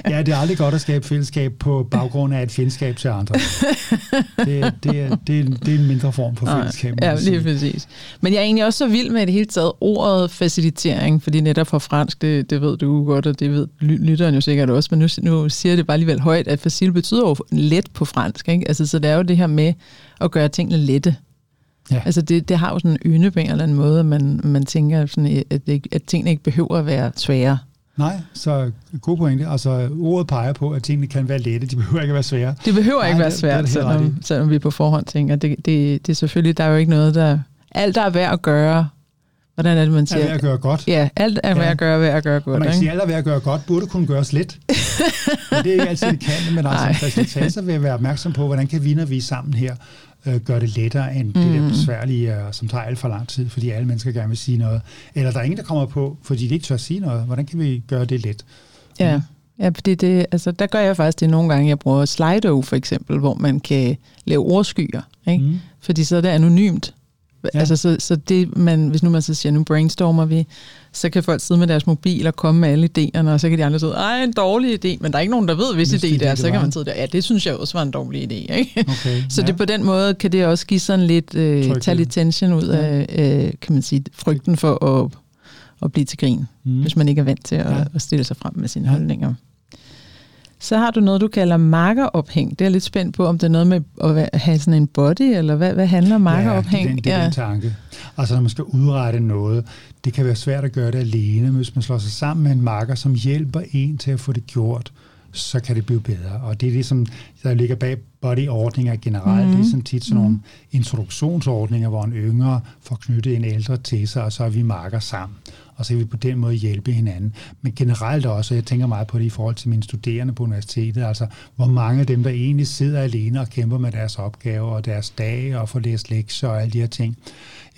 Ja, det er aldrig godt at skabe fællesskab på baggrund af et fjendskab til andre. Det, det, er, det, er, det er en mindre form for fællesskab. Ja, lige præcis. Men jeg er egentlig også så vild med det hele taget ordet facilitet facilitering, fordi netop for fransk, det, det ved du godt, og det ved lytteren jo sikkert også, men nu, nu siger det bare alligevel højt, at facil betyder jo let på fransk, ikke? Altså, så det er jo det her med at gøre tingene lette. Ja. Altså det, det har jo sådan en ynde på en eller anden måde, at man, man tænker, sådan, at, det, at tingene ikke behøver at være svære. Nej, så god pointe. Altså, ordet peger på, at tingene kan være lette. De behøver ikke at være svære. Det behøver Nej, ikke være svært, det, det selvom, selvom vi på forhånd tænker, det, det, det er selvfølgelig, der er jo ikke noget, der... Alt, der er værd at gøre, Hvordan er det, man siger? Er værd at gøre godt. Ja, alt er ja. værd at gøre, værd at gøre godt. Og man kan sige, alt er værd at gøre godt, burde kunne gøres lidt. men det er ikke altid, det kan. Men altså, facilitator vil være opmærksom på, hvordan kan vi, når vi er sammen her, øh, gøre det lettere end mm. det der mm. besværlige, øh, som tager alt for lang tid, fordi alle mennesker gerne vil sige noget. Eller der er ingen, der kommer på, fordi de ikke tør at sige noget. Hvordan kan vi gøre det let? Ja. Mm. Ja, fordi det, altså, der gør jeg faktisk det nogle gange. Jeg bruger Slido for eksempel, hvor man kan lave ordskyer. Ikke? Mm. Fordi så er det anonymt. Ja. Altså, så, så det, man, hvis nu man så siger, nu brainstormer vi, så kan folk sidde med deres mobil og komme med alle idéerne, og så kan de andre sige, ej, en dårlig idé, men der er ikke nogen, der ved, hvis, hvis idé det er, det så kan man sidde der, ja, det synes jeg også var en dårlig idé. Ikke? Okay, så ja. det på den måde kan det også give sådan lidt, øh, tage lidt tension ud af, øh, kan man sige, frygten for at, at blive til grin, mm. hvis man ikke er vant til at, ja. at stille sig frem med sine ja. holdninger. Så har du noget, du kalder markerophæng. Det er lidt spændt på, om det er noget med at have sådan en body, eller hvad, hvad handler markerophæng? Ja, det, det er ja. den tanke. Altså når man skal udrette noget, det kan være svært at gøre det alene, hvis man slår sig sammen med en marker, som hjælper en til at få det gjort så kan det blive bedre. Og det er det, som der ligger bag body-ordninger generelt. Mm. Det er sådan tit sådan nogle mm. introduktionsordninger, hvor en yngre får knyttet en ældre til sig, og så er vi marker sammen og så kan vi på den måde hjælpe hinanden. Men generelt også, og jeg tænker meget på det i forhold til mine studerende på universitetet, altså hvor mange af dem, der egentlig sidder alene og kæmper med deres opgaver og deres dage og får læst lektier og alle de her ting.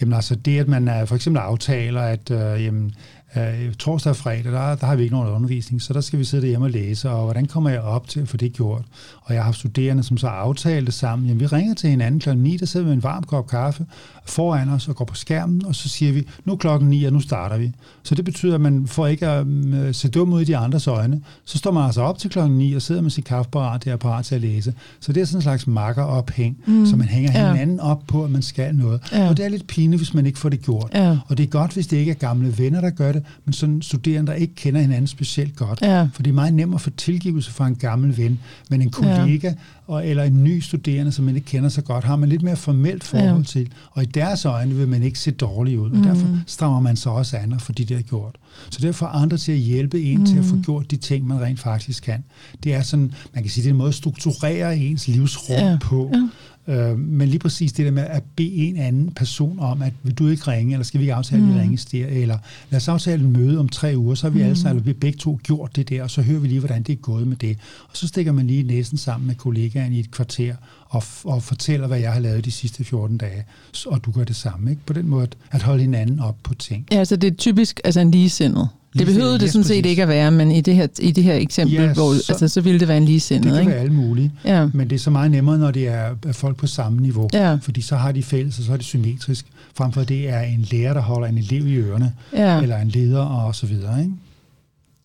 Jamen altså det, at man øh, for eksempel aftaler, at øh, jamen, Øh, torsdag og fredag, der, der har vi ikke nogen undervisning, så der skal vi sidde hjemme og læse, og hvordan kommer jeg op til at få det gjort? Og jeg har haft studerende, som så aftalt det sammen. Jamen, vi ringer til hinanden klokken 9, der sidder vi med en varm kop kaffe foran os og går på skærmen, og så siger vi, nu klokken 9, og nu starter vi. Så det betyder, at man får ikke at um, se dum ud i de andres øjne. Så står man altså op til klokken 9 og sidder med sit kaffeapparat der parat til at læse. Så det er sådan en slags makkerophæng, mm. så man hænger ja. hinanden op på, at man skal noget. Ja. Og det er lidt pinligt, hvis man ikke får det gjort. Ja. Og det er godt, hvis det ikke er gamle venner, der gør det, men sådan studerende, der ikke kender hinanden specielt godt. Ja. For det er meget nemt at få tilgivelse fra en gammel ven, men en kollega ja. og, eller en ny studerende, som man ikke kender så godt, har man lidt mere formelt forhold ja. til. Og i deres øjne vil man ikke se dårlig ud, og mm. derfor strammer man sig også an for de der gjort. Så derfor andre til at hjælpe en mm. til at få mm. gjort de ting, man rent faktisk kan. Det er sådan, man kan sige, det er en måde at strukturere ens livsrum ja. på. Ja Øh, men lige præcis det der med at bede en anden person om, at vil du ikke ringe, eller skal vi ikke aftale, at vi mm. ringes der, eller lad os aftale en møde om tre uger, så har vi mm. alle sammen, vi begge to gjort det der, og så hører vi lige, hvordan det er gået med det. Og så stikker man lige næsen sammen med kollegaen i et kvarter, og, og fortæller, hvad jeg har lavet de sidste 14 dage, og du gør det samme. Ikke? På den måde at holde hinanden op på ting. Ja, så det er typisk altså en ligesindet. Det behøvede det sådan set ikke at være, men i det her, i det her eksempel, ja, hvor, så, altså, så ville det være en ligesindet. Det kan ikke? være alle mulige, ja. men det er så meget nemmere, når det er folk på samme niveau, ja. fordi så har de fælles, og så er det symmetrisk, frem for det er en lærer, der holder en elev i ørerne, ja. eller en leder og så videre. Ikke?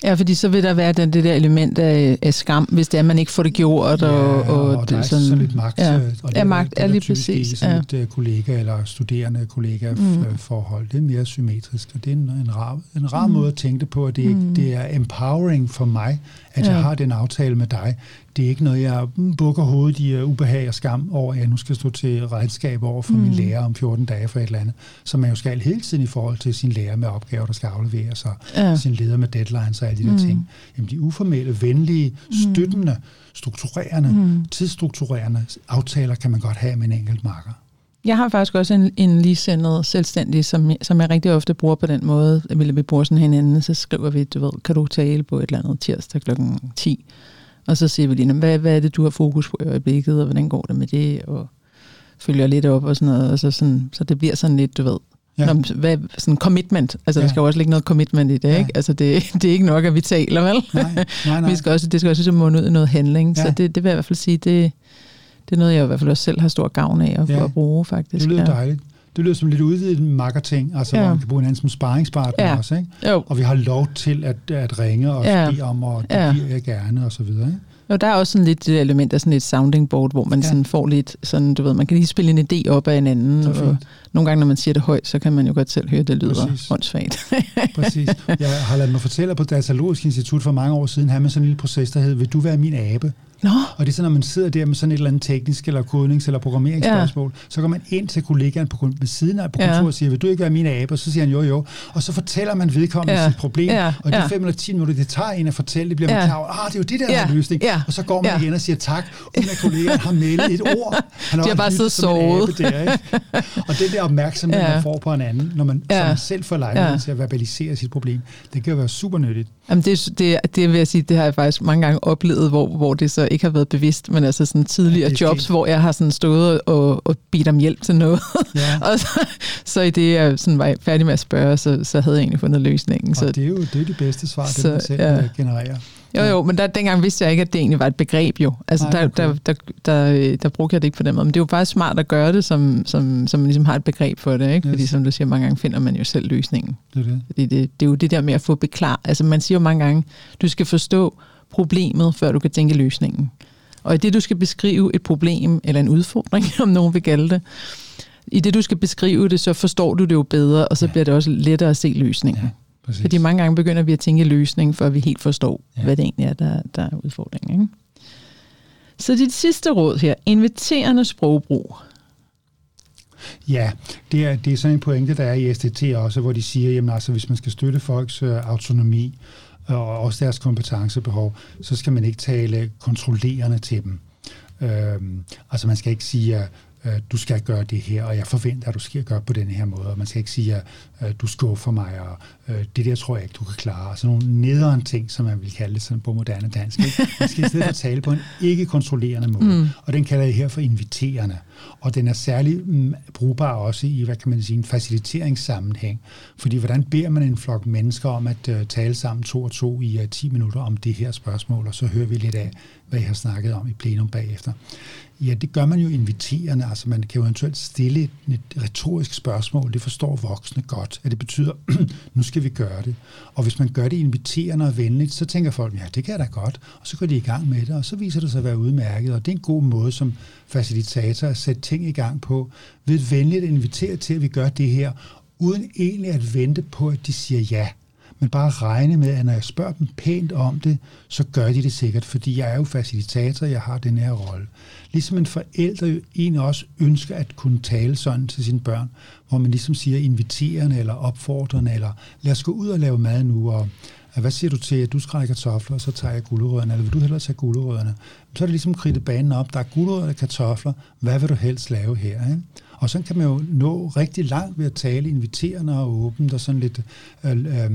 Ja, fordi så vil der være den, det der element af, af skam, hvis det er, man ikke får det gjort. Og, ja, og, og der er sådan, sådan lidt magt. Ja, og det, ja magt er, det er lige præcis. I sådan ja. et uh, kollega- eller studerende kollega-forhold. Mm. Det er mere symmetrisk, og det er en, en rar, en rar mm. måde at tænke det på, at det, mm. det er empowering for mig, at ja. jeg har den aftale med dig. Det er ikke noget, jeg bukker hovedet i uh, ubehag og skam over, at jeg nu skal stå til regnskab over for mm. min lærer om 14 dage for et eller andet, som man jo skal hele tiden i forhold til sin lærer med opgaver, der skal afleveres, og ja. sin leder med deadlines og alle de der mm. ting. Jamen de uformelle, venlige, mm. støttende, strukturerende, mm. tidsstrukturerende aftaler kan man godt have med en enkelt marker. Jeg har faktisk også en, en ligesendet selvstændig, som, som jeg rigtig ofte bruger på den måde. Vil vi bruger sådan hinanden, så skriver vi, du ved, kan du tale på et eller andet tirsdag kl. 10? Og så siger vi lige, hvad, hvad er det, du har fokus på i øjeblikket, og hvordan går det med det, og følger lidt op og sådan noget. Og så, sådan, så det bliver sådan lidt, du ved, Ja. Nå, hvad, sådan commitment. Altså, ja. der skal jo også ligge noget commitment i det, ja. ikke? Altså, det, det er ikke nok, at vi taler, vel? Nej, nej, nej. vi skal også, det skal også munde ud i noget handling. Ja. Så det, det vil jeg i hvert fald sige, det, det er noget, jeg i hvert fald også selv har stor gavn af at, ja. at bruge, faktisk. Det lyder ja. dejligt. Det lyder som lidt udvidet marketing, altså ja. hvor man kan bruge hinanden som sparringspartner ja. også, ikke? Jo. Og vi har lov til at, at ringe og ja. bede om, og det ja. giver jeg gerne, og så videre, ikke? Jo, der er også sådan lidt det element af sådan et sounding board, hvor man ja. sådan får lidt sådan, du ved, man kan lige spille en idé op af en anden. Og nogle gange, når man siger det højt, så kan man jo godt selv høre, at det lyder åndssvagt. Præcis. Jeg har ladet mig fortælle på Datalogisk Institut for mange år siden, havde man sådan en lille proces, der hed, vil du være min abe? Nå. Og det er sådan, når man sidder der med sådan et eller andet teknisk eller kodnings- eller programmeringsspørgsmål, ja. så går man ind til kollegaen på, ved siden af på kontoret ja. og siger, vil du ikke være min abe? Og så siger han jo jo. Og så fortæller man vedkommende ja. sit problem, ja. og de ja. fem eller ti minutter, det tager en at fortælle, det bliver man ja. klar over, ah, det er jo det der, ja. er løsning. Ja. Og så går man ja. igen og siger tak, uden at kollegaen har meldt et ord. Han har, de har bare siddet sovet. Der, ikke? Og den der opmærksomhed, ja. man får på en anden, når man, ja. man selv får lejlighed ja. til at verbalisere sit problem, det kan være super nyttigt. Jamen det, det, det vil jeg sige, det har jeg faktisk mange gange oplevet, hvor, hvor det så ikke har været bevidst, men altså sådan tidligere ja, jobs, hvor jeg har sådan stået og, og bedt om hjælp til noget. Ja. og så, så i det, jeg sådan var færdig med at spørge, så, så havde jeg egentlig fundet løsningen. Og så, det er jo det er de bedste svar, så, det man selv ja. genererer. Jo, jo, men der, dengang vidste jeg ikke, at det egentlig var et begreb jo. Altså, Ej, okay. der, der, der, der, der brugte jeg det ikke på den måde. Men det er jo faktisk smart at gøre det, som, som, som man ligesom har et begreb for det. Ikke? Yes. Fordi som du siger, mange gange finder man jo selv løsningen. Det er, det. Fordi det, det er jo det der med at få beklar. Altså man siger jo mange gange, du skal forstå problemet, før du kan tænke løsningen. Og i det, du skal beskrive et problem eller en udfordring, om nogen vil kalde det, i det, du skal beskrive det, så forstår du det jo bedre, og så ja. bliver det også lettere at se løsningen. Ja. Præcis. Fordi mange gange begynder vi at tænke løsning, før vi helt forstår, ja. hvad det egentlig er, der, der er udfordringen. Ikke? Så dit sidste råd her, inviterende sprogbrug. Ja, det er, det er sådan en pointe, der er i STT også, hvor de siger, at altså, hvis man skal støtte folks øh, autonomi og også deres kompetencebehov, så skal man ikke tale kontrollerende til dem. Øhm, altså man skal ikke sige, at øh, du skal gøre det her, og jeg forventer, at du skal gøre på den her måde, og man skal ikke sige, at øh, du skuffer mig, og øh, det der tror jeg ikke, du kan klare. Sådan nogle nederen ting, som man vil kalde det sådan på moderne dansk. Ikke? Man skal i stedet for tale på en ikke-kontrollerende måde, mm. og den kalder jeg her for inviterende. Og den er særlig mm, brugbar også i, hvad kan man sige, en faciliteringssammenhæng. Fordi hvordan beder man en flok mennesker om at uh, tale sammen to og to i uh, 10 minutter om det her spørgsmål, og så hører vi lidt af, hvad I har snakket om i plenum bagefter. Ja, det gør man jo inviterende. Altså man kan jo eventuelt stille et, et retorisk spørgsmål. Det forstår voksne godt, at det betyder, nu skal vi gøre det. Og hvis man gør det inviterende og venligt, så tænker folk, ja, det kan jeg da godt. Og så går de i gang med det, og så viser det sig at være udmærket. Og det er en god måde som facilitator at sætte ting i gang på, ved venligt at invitere til, at vi gør det her, uden egentlig at vente på, at de siger ja men bare regne med, at når jeg spørger dem pænt om det, så gør de det sikkert, fordi jeg er jo facilitator, jeg har den her rolle. Ligesom en forælder jo en også ønsker at kunne tale sådan til sine børn, hvor man ligesom siger inviterende eller opfordrende, eller lad os gå ud og lave mad nu, og hvad siger du til, at du skrækker kartofler, og så tager jeg gulerødderne, eller vil du hellere tage gulerødderne? Så er det ligesom kridtet banen op, der er gulerødder og kartofler, hvad vil du helst lave her? Ikke? Og så kan man jo nå rigtig langt ved at tale inviterende og åbent og sådan lidt... Øh, øh,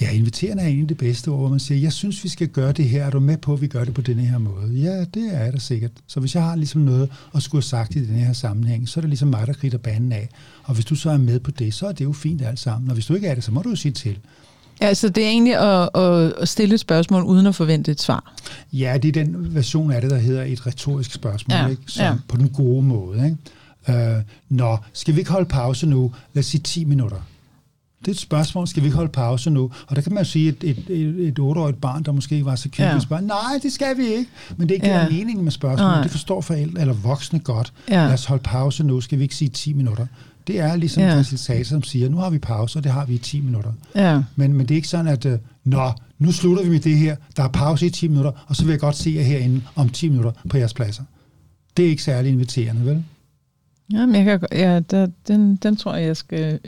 ja, inviterende er egentlig det bedste ord, hvor man siger, jeg synes, vi skal gøre det her. Er du med på, at vi gør det på denne her måde? Ja, det er det sikkert. Så hvis jeg har ligesom noget at skulle have sagt i den her sammenhæng, så er det ligesom mig, der kritter banen af. Og hvis du så er med på det, så er det jo fint alt sammen. Og hvis du ikke er det, så må du jo sige til. Ja, så det er egentlig at, at stille et spørgsmål uden at forvente et svar. Ja, det er den version af det, der hedder et retorisk spørgsmål, ja, ikke? Som, ja. på den gode måde. Ikke? Øh, nå, skal vi ikke holde pause nu? Lad os sige 10 minutter. Det er et spørgsmål, skal vi ikke holde pause nu? Og der kan man jo sige, at et, et, et 8-årigt barn, der måske ikke var så kendt, ja. spørger, nej, det skal vi ikke. Men det er ikke ja. meningen med spørgsmålet. Det forstår forældre eller voksne godt. Ja. Lad os holde pause nu, skal vi ikke sige 10 minutter? Det er ligesom ja. facilitator, som siger, nu har vi pause, og det har vi i 10 minutter. Ja. Men, men det er ikke sådan, at, uh, nå, nu slutter vi med det her, der er pause i 10 minutter, og så vil jeg godt se jer herinde om 10 minutter på jeres pladser. Det er ikke særlig inviterende, vel? Ja, men jeg kan, ja, der, den, den, tror jeg, jeg skal,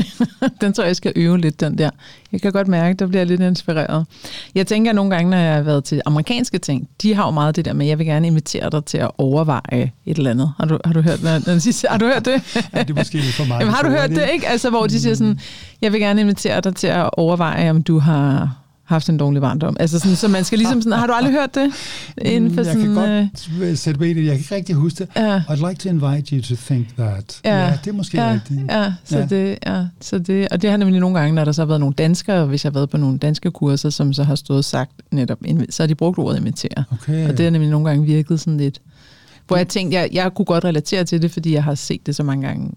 den tror jeg, jeg skal øve lidt, den der. Jeg kan godt mærke, der bliver lidt inspireret. Jeg tænker nogle gange, når jeg har været til amerikanske ting, de har jo meget det der med, jeg vil gerne invitere dig til at overveje et eller andet. Har du, har du hørt det? Har du hørt det? ja, det er måske for meget. Jamen, har du hørt det, ikke? Altså, hvor de siger sådan, jeg vil gerne invitere dig til at overveje, om du har haft en dårlig barndom. Altså sådan, så man skal ligesom sådan, har du aldrig hørt det? Inden for jeg sådan, kan godt øh, sætte mig i det, jeg kan ikke rigtig huske det. Ja. I'd like to invite you to think that. Ja, ja det er måske ja, rigtigt. Ja, så ja. Det, ja, så det, og det har nemlig nogle gange, når der så har været nogle danskere, hvis jeg har været på nogle danske kurser, som så har stået og sagt netop, så har de brugt ordet invitere. Okay. Og det har nemlig nogle gange virket sådan lidt, hvor jeg tænkte, jeg, jeg kunne godt relatere til det, fordi jeg har set det så mange gange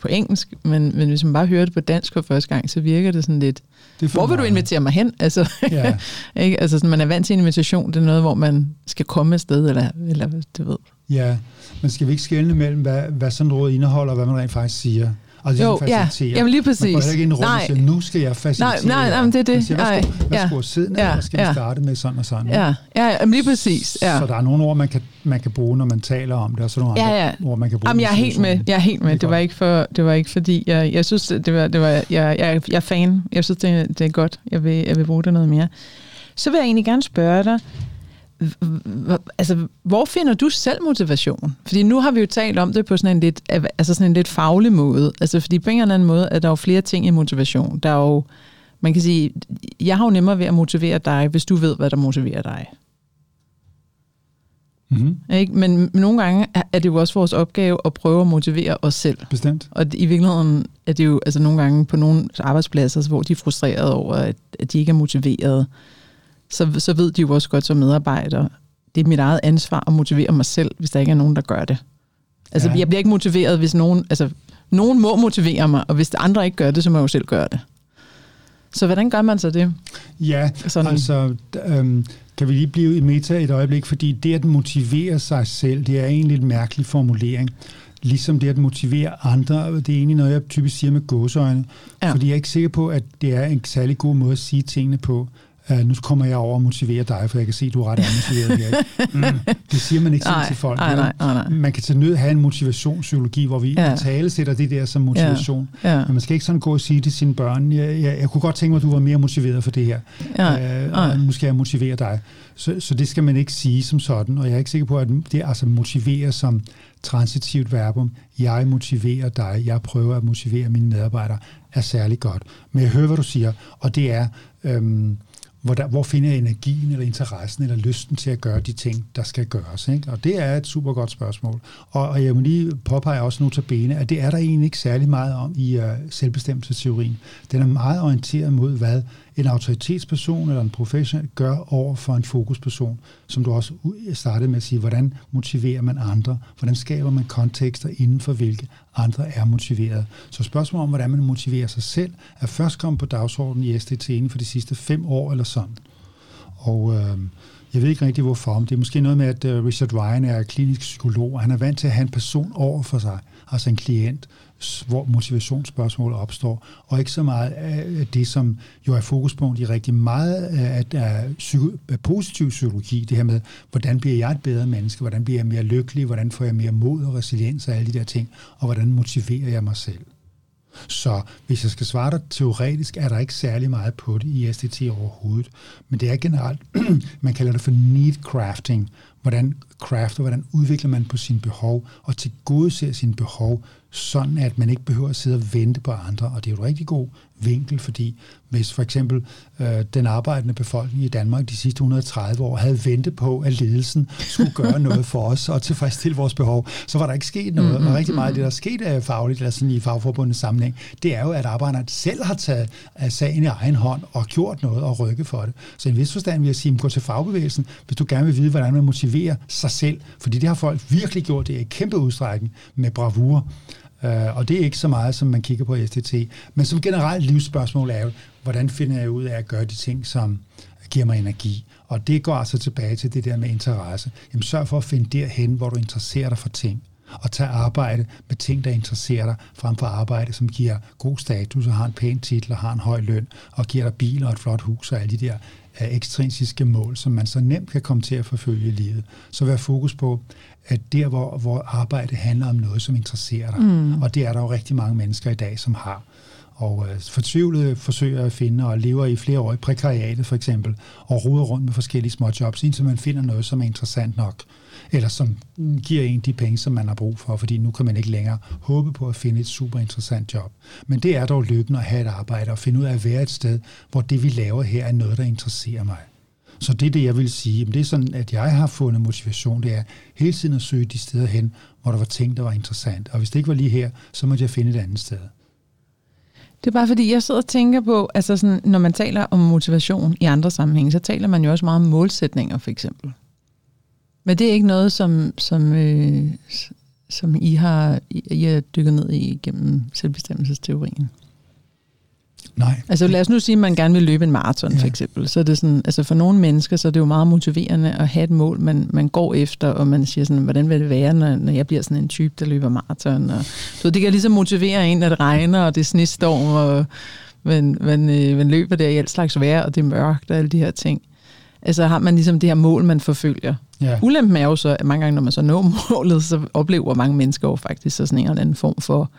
på engelsk, men, men hvis man bare hører det på dansk for første gang, så virker det sådan lidt, det hvor vil du invitere mig hen? Altså, ja. ikke? altså sådan, man er vant til en invitation, det er noget, hvor man skal komme et sted, eller, eller det ved. Ja, men skal vi ikke skælne mellem, hvad, hvad sådan råd indeholder, og hvad man rent faktisk siger? Altså, jo, ja. Jamen lige præcis. Man går ikke ind i rummet og siger, nu skal jeg facilitere. Nej, nej, nej men det er det. Siger, værsgo, værsgo ja. sidde ned, ja. og skal ja. vi starte med sådan og sådan. Ja, ja jamen lige præcis. Ja. Så der er nogle ord, man kan, man kan bruge, når man taler om det, og så nogle ja, ja. andre ord, man kan bruge. Jamen, jeg er helt med. Jeg er helt med. Det var ikke, for, det var ikke fordi, jeg, jeg synes, det var, det var jeg, jeg, jeg er fan. Jeg synes, det, det er godt. Jeg vil, jeg vil bruge det noget mere. Så vil jeg egentlig gerne spørge dig, altså, hvor finder du selv motivation? Fordi nu har vi jo talt om det på sådan en lidt, altså sådan en lidt faglig måde. Altså, fordi på en eller anden måde er der jo flere ting i motivation. Der er jo, man kan sige, jeg har jo nemmere ved at motivere dig, hvis du ved, hvad der motiverer dig. Mm-hmm. Ikke? Men nogle gange er det jo også vores opgave at prøve at motivere os selv. Bestemt. Og i virkeligheden er det jo altså nogle gange på nogle arbejdspladser, hvor de er frustrerede over, at, de ikke er motiveret så, så ved de jo også godt som medarbejdere, det er mit eget ansvar at motivere mig selv, hvis der ikke er nogen, der gør det. Altså, ja. jeg bliver ikke motiveret, hvis nogen... Altså, nogen må motivere mig, og hvis andre ikke gør det, så må jeg jo selv gøre det. Så hvordan gør man så det? Ja, Sådan. altså, øhm, kan vi lige blive i meta et øjeblik, fordi det at motivere sig selv, det er egentlig en mærkelig formulering. Ligesom det at motivere andre, det er egentlig noget, jeg typisk siger med gåseøjne, ja. fordi jeg er ikke sikker på, at det er en særlig god måde at sige tingene på. Uh, nu kommer jeg over og motiverer dig, for jeg kan se, at du er ret motiveret her. Mm, det siger man ikke nej, til folk. Nej, nej, nej, nej. Man kan til nød have en motivationspsykologi, hvor vi ja. tale sætter det der som motivation. Ja, ja. Men man skal ikke sådan gå og sige til sine børn, jeg, jeg, jeg kunne godt tænke mig, at du var mere motiveret for det her. Ja, og nu skal jeg motivere dig. Så, så det skal man ikke sige som sådan, og jeg er ikke sikker på, at det altså motivere som transitivt verbum, jeg motiverer dig, jeg prøver at motivere mine medarbejdere, er særlig godt. Men jeg hører, hvad du siger, og det er... Øhm, hvor, der, hvor finder jeg energien eller interessen eller lysten til at gøre de ting, der skal gøres? Ikke? Og det er et super godt spørgsmål. Og, og jeg må lige påpege også nu til bene, at det er der egentlig ikke særlig meget om i uh, selvbestemmelsesteorien. Den er meget orienteret mod, hvad en autoritetsperson eller en professionel gør over for en fokusperson, som du også startede med at sige, hvordan motiverer man andre? Hvordan skaber man kontekster inden for hvilke andre er motiveret? Så spørgsmålet om, hvordan man motiverer sig selv, er først kommet på dagsordenen i SDT inden for de sidste fem år eller sådan. Og øh, jeg ved ikke rigtig hvorfor, men det er måske noget med, at øh, Richard Ryan er klinisk psykolog, og han er vant til at have en person over for sig, altså en klient, hvor motivationsspørgsmål opstår, og ikke så meget af det, som jo er fokuspunkt i rigtig meget af, af, psyko, af positiv psykologi, det her med, hvordan bliver jeg et bedre menneske, hvordan bliver jeg mere lykkelig, hvordan får jeg mere mod og resiliens og alle de der ting, og hvordan motiverer jeg mig selv. Så hvis jeg skal svare dig teoretisk, er der ikke særlig meget på det i SDT overhovedet. Men det er generelt, man kalder det for need crafting. Hvordan crafter, hvordan udvikler man på sine behov og tilgodeser sine behov, sådan at man ikke behøver at sidde og vente på andre. Og det er jo en rigtig god vinkel, fordi hvis for eksempel øh, den arbejdende befolkning i Danmark de sidste 130 år havde ventet på, at ledelsen skulle gøre noget for os og tilfredsstille vores behov, så var der ikke sket noget. Mm-hmm. Og rigtig meget af det, der er sket af fagligt, eller sådan i fagforbundets sammenhæng, det er jo, at arbejderne selv har taget af sagen i egen hånd og gjort noget og rykket for det. Så i en vis forstand vil jeg sige, gå til fagbevægelsen, hvis du gerne vil vide, hvordan man motiverer sig selv, fordi det har folk virkelig gjort det i kæmpe udstrækning med bravur. Uh, og det er ikke så meget, som man kigger på STT. Men som generelt livsspørgsmål er jo, hvordan finder jeg ud af at gøre de ting, som giver mig energi? Og det går altså tilbage til det der med interesse. Jamen sørg for at finde derhen, hvor du interesserer dig for ting. Og tag arbejde med ting, der interesserer dig, frem for arbejde, som giver god status og har en pæn titel og har en høj løn, og giver dig bil og et flot hus og alle de der uh, ekstrinsiske mål, som man så nemt kan komme til at forfølge i livet. Så vær fokus på, at der, hvor, hvor arbejde handler om noget, som interesserer dig. Mm. Og det er der jo rigtig mange mennesker i dag, som har. Og øh, fortvivlede forsøger at finde og lever i flere år i prekariatet for eksempel, og ruder rundt med forskellige små jobs, indtil man finder noget, som er interessant nok, eller som giver en de penge, som man har brug for, fordi nu kan man ikke længere håbe på at finde et super interessant job. Men det er dog lykken at have et arbejde og finde ud af at være et sted, hvor det vi laver her er noget, der interesserer mig. Så det er det, jeg vil sige. Det er sådan, at jeg har fundet motivation, det er hele tiden at søge de steder hen, hvor der var ting, der var interessant. Og hvis det ikke var lige her, så måtte jeg finde et andet sted. Det er bare fordi, jeg sidder og tænker på, altså sådan, når man taler om motivation i andre sammenhænge, så taler man jo også meget om målsætninger, for eksempel. Men det er ikke noget, som, som, øh, som I har I har dykket ned i gennem selvbestemmelsesteorien? Nej. Altså lad os nu sige, at man gerne vil løbe en maraton ja. for eksempel. Så er det sådan, altså for nogle mennesker, så er det jo meget motiverende at have et mål, man, man går efter, og man siger sådan, hvordan vil det være, når, når jeg bliver sådan en type, der løber maraton. Og, så det kan ligesom motivere en, at det regner, og det er snestorm, og man, man, øh, man løber der i alt slags vejr, og det er mørkt, og alle de her ting. Altså har man ligesom det her mål, man forfølger. Ja. Ulempen er jo så, at mange gange, når man så når målet, så oplever mange mennesker jo faktisk så sådan en eller anden form for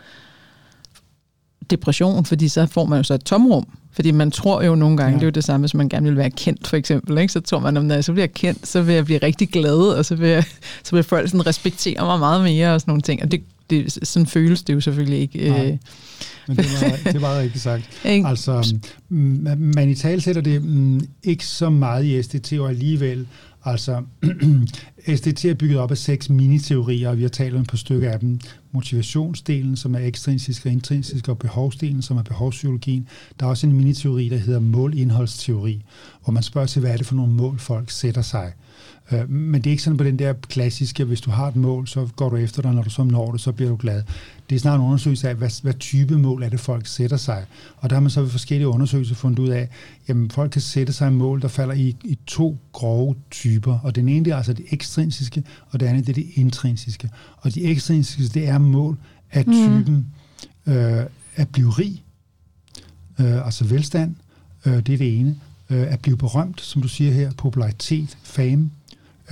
depression, fordi så får man jo så et tomrum. Fordi man tror jo nogle gange, ja. det er jo det samme, hvis man gerne vil være kendt, for eksempel. Ikke? Så tror man, at når jeg så bliver kendt, så vil jeg blive rigtig glad, og så vil, jeg, så vil folk sådan respektere mig meget mere, og sådan nogle ting. Og det, det, sådan føles det jo selvfølgelig ikke. Nej. Øh. Men det var, det var rigtig sagt. altså, man i tale sætter det mm, ikke så meget i SDT, og alligevel Altså, SDT er bygget op af seks mini-teorier, og vi har talt om et par stykker af dem. Motivationsdelen, som er ekstrinsisk og intrinsisk, og behovsdelen, som er behovspsykologien. Der er også en mini-teori, der hedder målindholdsteori, hvor man spørger til, hvad er det for nogle mål, folk sætter sig. Men det er ikke sådan på den der klassiske, hvis du har et mål, så går du efter dig, når du så når det, så bliver du glad. Det er snart en undersøgelse af, hvad, hvad type mål er det, folk sætter sig. Og der har man så ved forskellige undersøgelser fundet ud af, jamen folk kan sætte sig mål, der falder i, i to grove typer. Og den ene det er altså det ekstrinsiske, og det andet det er det intrinsiske. Og de ekstrinsiske, det er mål af mm. typen mm. øh, at blive rig, øh, altså velstand, øh, det er det ene. Øh, at blive berømt, som du siger her, popularitet, fame, øh,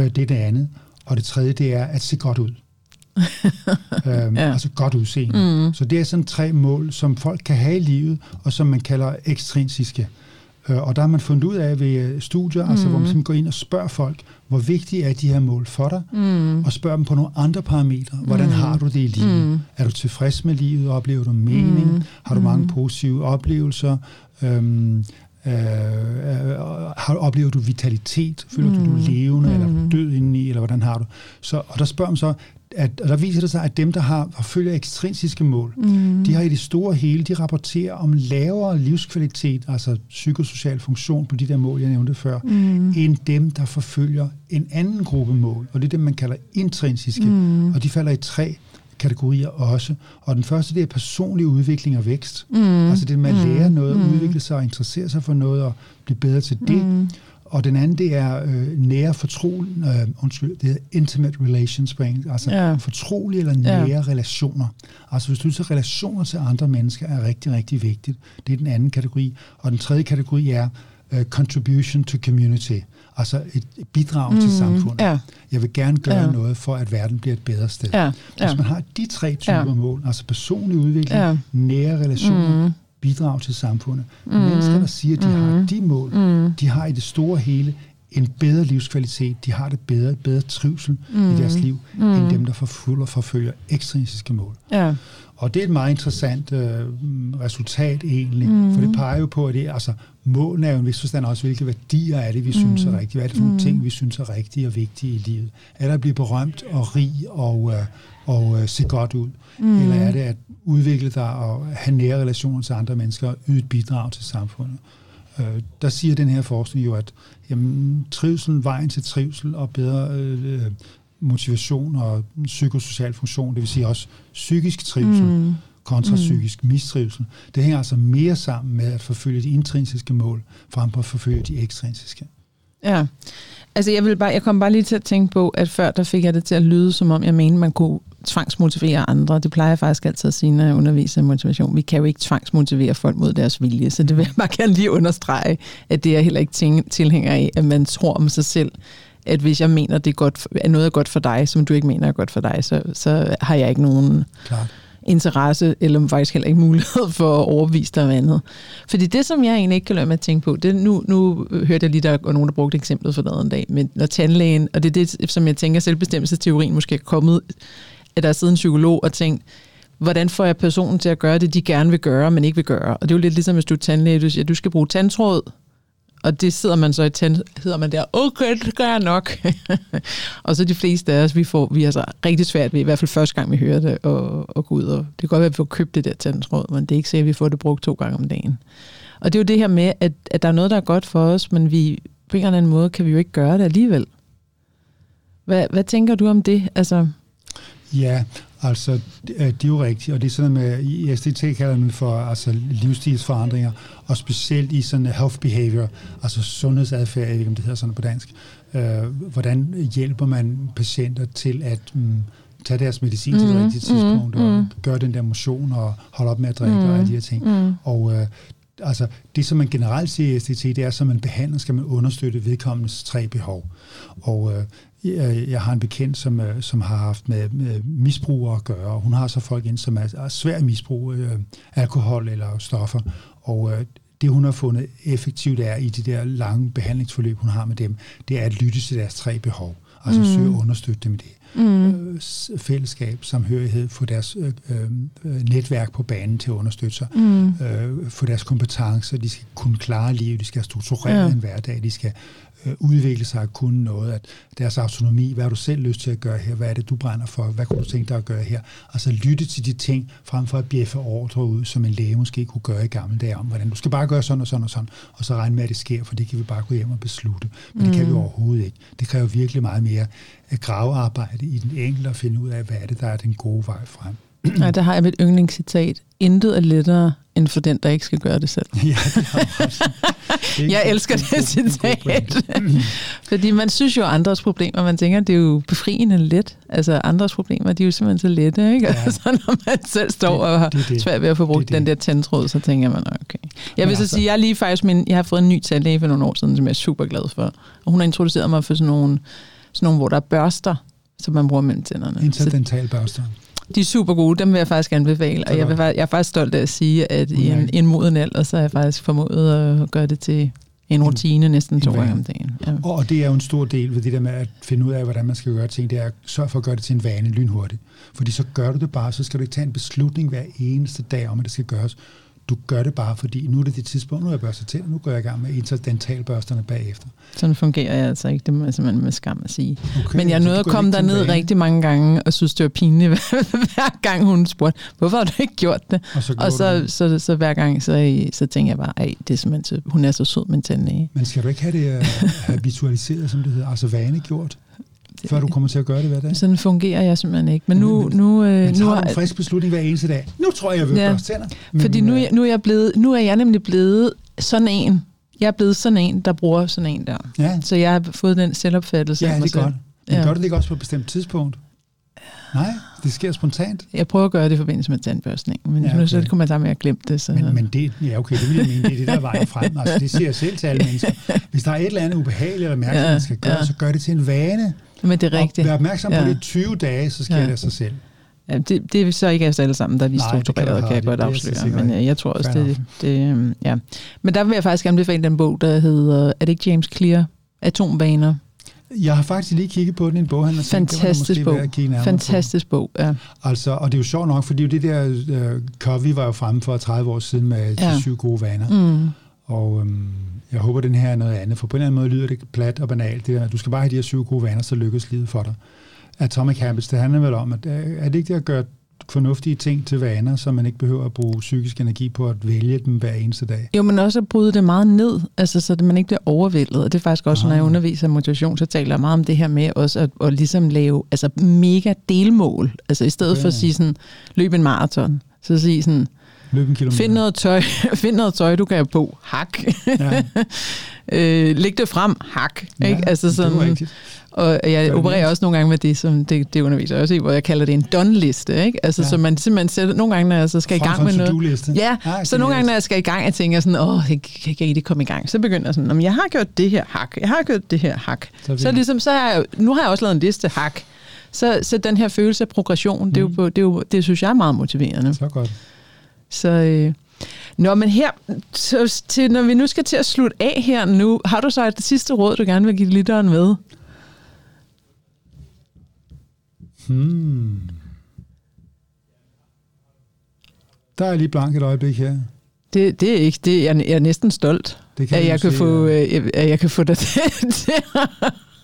det er det andet. Og det tredje, det er at se godt ud. øhm, ja. Altså godt udseende. Mm. Så det er sådan tre mål, som folk kan have i livet, og som man kalder ekstrinsiske. Øh, og der har man fundet ud af ved øh, studier, mm. altså, hvor man simpelthen går ind og spørger folk, hvor vigtige er de her mål for dig, mm. og spørger dem på nogle andre parametre. Hvordan mm. har du det i livet? Mm. Er du tilfreds med livet? Oplever du mening? Mm. Har du mange mm. positive oplevelser? Øhm, Øh, øh, har, oplever du vitalitet? Føler mm. du, du er levende mm. eller død indeni, eller hvordan har du? Så, og der spørger man så, at, og der viser det sig, at dem, der har og følger ekstrinsiske mål, mm. de har i det store hele, de rapporterer om lavere livskvalitet, altså psykosocial funktion på de der mål, jeg nævnte før, mm. end dem, der forfølger en anden gruppe mål, og det er dem, man kalder intrinsiske, mm. og de falder i tre kategorier også. Og den første, det er personlig udvikling og vækst. Mm. Altså det med at mm. lære noget, mm. udvikle sig og interessere sig for noget og blive bedre til det. Mm. Og den anden, det er øh, nære fortrolige, øh, undskyld, det hedder intimate relations på engelsk, altså ja. fortrolige eller nære ja. relationer. Altså hvis du så relationer til andre mennesker er rigtig, rigtig vigtigt. Det er den anden kategori. Og den tredje kategori er uh, contribution to community, altså et bidrag mm, til samfundet. Ja. Jeg vil gerne gøre ja. noget for, at verden bliver et bedre sted. Ja. Ja. Hvis man har de tre typer ja. mål, altså personlig udvikling, ja. nære relationer, mm. bidrag til samfundet. Mm. Mennesker, der siger, at de mm. har de mål, mm. de har i det store hele en bedre livskvalitet, de har det bedre, bedre trivsel mm. i deres liv, mm. end dem, der forfølger, forfølger ekstrinsiske mål. Ja. Og det er et meget interessant øh, resultat egentlig, mm. for det peger jo på, at det, altså, målene er jo en vis forstand også, hvilke værdier er det, vi mm. synes er rigtige. Hvad er det for nogle mm. ting, vi synes er rigtige og vigtige i livet? Er det at blive berømt og rig og, øh, og øh, se godt ud? Mm. Eller er det at udvikle dig og have nære relationer til andre mennesker og yde et bidrag til samfundet? Øh, der siger den her forskning jo, at jamen, trivsel, vejen til trivsel og bedre øh, motivation og psykosocial funktion, det vil sige også psykisk trivsel, mm. kontra mm. psykisk mistrivsel, det hænger altså mere sammen med at forfølge de intrinsiske mål, frem for at forfølge de ekstrinsiske. Ja, altså jeg, vil bare, jeg kom bare lige til at tænke på, at før der fik jeg det til at lyde, som om jeg mente, man kunne tvangsmotivere andre. Det plejer jeg faktisk altid at sige, når jeg underviser motivation. Vi kan jo ikke tvangsmotivere folk mod deres vilje, så det vil jeg bare gerne lige understrege, at det er heller ikke tilhænger af, at man tror om sig selv, at hvis jeg mener, det er, godt, at noget er godt for dig, som du ikke mener er godt for dig, så, så har jeg ikke nogen Klart. interesse, eller faktisk heller ikke mulighed for at overbevise dig om andet. Fordi det, som jeg egentlig ikke kan lade med at tænke på, det, nu, nu hørte jeg lige, der var nogen, der brugte eksemplet for en dag, men når tandlægen, og det er det, som jeg tænker, selvbestemmelsesteorien måske er kommet, at der er siddet en psykolog og tænkt, hvordan får jeg personen til at gøre det, de gerne vil gøre, men ikke vil gøre. Og det er jo lidt ligesom, hvis du er tandlæge, du siger, du skal bruge tandtråd, og det sidder man så i tænd, hedder man der, okay, det gør jeg nok. og så de fleste af os, vi får, vi er så rigtig svært ved, i hvert fald første gang, vi hører det, og, og gå ud. Og det kan godt være, at vi får købt det der tændtråd, men det er ikke sikkert, at vi får det brugt to gange om dagen. Og det er jo det her med, at, at der er noget, der er godt for os, men vi, på en eller anden måde kan vi jo ikke gøre det alligevel. Hvad, hvad tænker du om det? Altså... Ja, Altså, det er jo rigtigt, og det er sådan med, i SDT kalder man for altså, livsstilsforandringer, og specielt i sådan health behavior, altså sundhedsadfærd, jeg ved ikke, om det hedder sådan på dansk. Øh, hvordan hjælper man patienter til at mm, tage deres medicin mm, til det mm, rigtige tidspunkt, mm, og mm. gøre den der motion, og holde op med at drikke, mm, og alle de her ting. Mm. Og øh, altså, det, som man generelt siger i SDT, det er, at man behandler, skal man understøtte vedkommendes tre behov. Og øh, jeg har en bekendt, som, øh, som har haft med, med misbrug at gøre. Hun har så folk ind, som er, er svært misbrug, øh, alkohol eller stoffer. Og øh, det, hun har fundet effektivt er i de der lange behandlingsforløb, hun har med dem, det er at lytte til deres tre behov. Altså mm. søge at understøtte dem i det. Mm. Øh, fællesskab, samhørighed, få deres øh, øh, netværk på banen til at understøtte sig, mm. øh, få deres kompetencer, de skal kunne klare livet, de skal strukturere ja. en hverdag, de skal øh, udvikle sig og kunne noget, at deres autonomi, hvad har du selv lyst til at gøre her, hvad er det, du brænder for, hvad kunne du tænke dig at gøre her? Altså lytte til de ting, frem for at bjeffe ordre ud, som en læge måske kunne gøre i gamle dage om, hvordan du skal bare gøre sådan og sådan og sådan, og så regne med, at det sker, for det kan vi bare gå hjem og beslutte. Men mm. det kan vi mm. overhovedet ikke. Det kræver virkelig meget mere gravearbejde i den enkelte og finde ud af, hvad er det, der er den gode vej frem. Nej, der har jeg mit yndlingscitat. Intet er lettere end for den, der ikke skal gøre det selv. ja, det Jeg elsker det citat. Fordi man synes jo andres problemer, man tænker, det er jo befriende let. Altså andres problemer, de er jo simpelthen så lette, ikke? Ja. Altså når man selv står det, og har det, det. svært ved at få brugt det, det. den der tændtråd, så tænker man, okay. Jeg vil så altså, sige, jeg lige faktisk min, jeg har fået en ny tandlæge for nogle år siden, som jeg er super glad for. Og hun har introduceret mig for sådan nogle, sådan nogle hvor der er børster, som man bruger mellem tænderne. Interdentalbørster. De er super gode, dem vil jeg faktisk anbefale, og jeg, vil, jeg er faktisk stolt af at sige, at i en, en moden alder, så har jeg faktisk formået at gøre det til en rutine en, næsten to gange om dagen. Ja. Og det er jo en stor del ved det der med at finde ud af, hvordan man skal gøre ting, det er at sørge for at gøre det til en vane lynhurtigt. Fordi så gør du det bare, så skal du ikke tage en beslutning hver eneste dag om, at det skal gøres du gør det bare, fordi nu er det det tidspunkt, nu er jeg børstet til, nu går jeg i gang med interdentalbørsterne bagefter. Sådan fungerer jeg altså ikke, det må jeg simpelthen med skam at sige. Okay, Men jeg nåede at komme derned rigtig mange gange, og synes, det var pinligt, hver gang hun spurgte, hvorfor har du ikke gjort det? Og så, og så, så, så, så, hver gang, så, så tænker jeg bare, ej, det er simpelthen, hun er så sød med tandlæge. Men skal du ikke have det uh, habitualiseret, som det hedder, altså vanegjort? Før du kommer til at gøre det hver dag? Sådan fungerer jeg simpelthen ikke. Men nu... Men, nu, øh, men nu har du en frisk beslutning hver eneste dag. Nu tror jeg, jeg vil ja, børste tænder. Men, fordi nu, nu, er jeg blevet, nu er jeg nemlig blevet sådan en. Jeg er blevet sådan en, der bruger sådan en der. Ja. Så jeg har fået den selvopfattelse. Ja, det er godt. Men ja. gør du det ikke også på et bestemt tidspunkt? Nej, det sker spontant. Jeg prøver at gøre det i forbindelse med tandbørstning, men ja, okay. så kommer jeg sammen med at glemme det. Så. Men, men det, ja, okay, det vil jeg mene, det er det, der er vejen frem. Altså, det ser jeg selv til alle mennesker. Hvis der er et eller andet ubehageligt eller mærkeligt, ja, man skal gøre, ja. så gør det til en vane. Men det er rigtigt. Og vær opmærksom ja. på det 20 dage, så sker ja. det af sig selv. Ja, det, det er så ikke os alle sammen, der er lige struktureret, kan jeg godt afsløre. Men jeg, jeg tror også, det, det, øhm, ja. Men der vil jeg faktisk anbefale den bog, der hedder, er det ikke James Clear? Atombaner. Jeg har faktisk lige kigget på den i en boghandler. Fantastisk bog. Fantastisk bog, ja. Altså, og det er jo sjovt nok, fordi det der uh, Covey var jo fremme for 30 år siden med ja. de syv gode vaner. Mm. Og um, jeg håber, den her er noget andet, for på en eller anden måde lyder det plat og banalt. Det er, du skal bare have de her syv gode vaner, så lykkes livet for dig. Atomic Habits, det handler vel om, at øh, er det ikke det at gøre fornuftige ting til vaner, så man ikke behøver at bruge psykisk energi på at vælge dem hver eneste dag. Jo, men også at bryde det meget ned, altså, så man ikke bliver overvældet. Og det er faktisk også, Aha. når jeg underviser motivation, så taler jeg meget om det her med også at, at ligesom lave altså, mega delmål. Altså i stedet ja. for at sige sådan, løb en maraton, så sige sådan, Løb en kilometer. Find noget tøj, find noget tøj du kan have på. Hak. Ja. øh, læg det frem. Hak. Ja, ikke? Altså sådan, og jeg opererer også nogle gange med det, som det, det underviser jeg også i, hvor jeg kalder det en done-liste. Ikke? Altså, ja. så man simpelthen sætter, nogle gange, når jeg så skal i gang med noget. Ja, ja så nogle gange, når jeg skal i gang, jeg tænker sådan, åh, jeg kan ikke rigtig komme i gang. Så begynder jeg sådan, jeg har gjort det her hak, jeg har gjort det her hak. Så, så ligesom, så har jeg, nu har jeg også lavet en liste hak. Så, så den her følelse af progression, mm. det, er jo, mm. det, er jo, det synes jeg er meget motiverende. Så godt. Så, øh, Nå, men her, så, til, når vi nu skal til at slutte af her nu, har du så et sidste råd, du gerne vil give lytteren med? Hmm. Der er lige blank et øjeblik her. Det, det er ikke det. Jeg, jeg er næsten stolt, det kan at, jeg kan få, øh, at jeg kan få dig til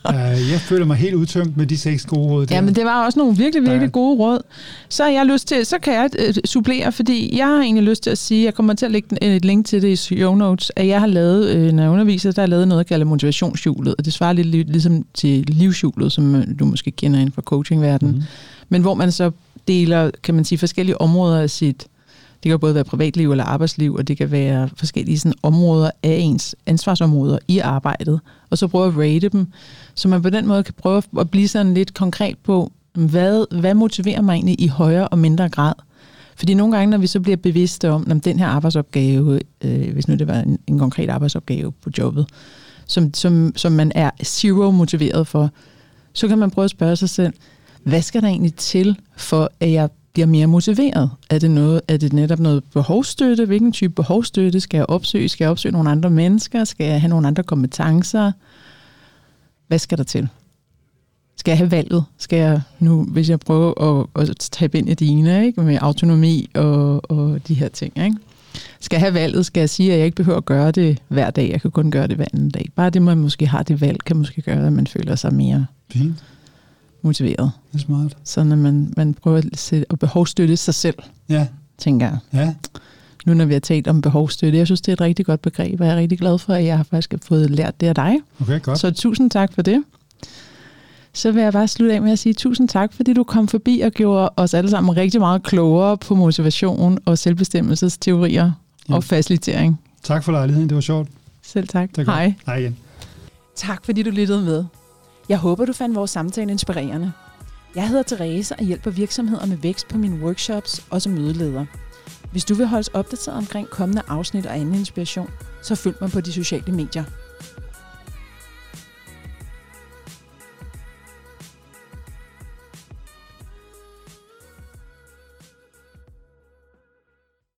Uh, jeg føler mig helt udtømt med de seks gode råd. Der. Ja, men det var også nogle virkelig, virkelig ja. gode råd. Så har jeg lyst til, så kan jeg uh, supplere, fordi jeg har egentlig lyst til at sige, jeg kommer til at lægge et link til det i show notes, at jeg har lavet, uh, når jeg underviser, der har lavet noget, jeg kalder motivationshjulet, og det svarer lidt ligesom til livshjulet, som du måske kender inden for coachingverdenen. Mm. men hvor man så deler, kan man sige, forskellige områder af sit, det kan både være privatliv eller arbejdsliv, og det kan være forskellige sådan, områder af ens ansvarsområder i arbejdet, og så prøve at rate dem, så man på den måde kan prøve at blive sådan lidt konkret på, hvad, hvad motiverer mig egentlig i højere og mindre grad? Fordi nogle gange, når vi så bliver bevidste om, om den her arbejdsopgave, øh, hvis nu det var en, en konkret arbejdsopgave på jobbet, som, som, som man er zero motiveret for, så kan man prøve at spørge sig selv, hvad skal der egentlig til, for at jeg bliver mere motiveret? Er det, noget, er det netop noget behovsstøtte? Hvilken type behovsstøtte skal jeg opsøge? Skal jeg opsøge nogle andre mennesker? Skal jeg have nogle andre kompetencer? Hvad skal der til? Skal jeg have valget? Skal jeg nu, hvis jeg prøver at, at tabe ind i dine, ikke? med autonomi og, og de her ting, ikke? Skal jeg have valget? Skal jeg sige, at jeg ikke behøver at gøre det hver dag? Jeg kan kun gøre det hver anden dag. Bare det, man måske har det valg, kan måske gøre, at man føler sig mere Fint motiveret. Det er smart. Så når man, man prøver at, sætte, at behovsstøtte sig selv, Ja, tænker jeg. ja. Nu når vi har talt om behovsstøtte, jeg synes, det er et rigtig godt begreb, og jeg er rigtig glad for, at jeg har faktisk fået lært det af dig. Okay, godt. Så tusind tak for det. Så vil jeg bare slutte af med at sige tusind tak, fordi du kom forbi og gjorde os alle sammen rigtig meget klogere på motivation og selvbestemmelsesteorier Ja. og facilitering. Tak for lejligheden, det var sjovt. Selv tak. Godt. Hej. Hej igen. Tak fordi du lyttede med. Jeg håber, du fandt vores samtale inspirerende. Jeg hedder Therese og hjælper virksomheder med vækst på mine workshops og som mødeleder. Hvis du vil holdes opdateret omkring kommende afsnit og anden inspiration, så følg mig på de sociale medier.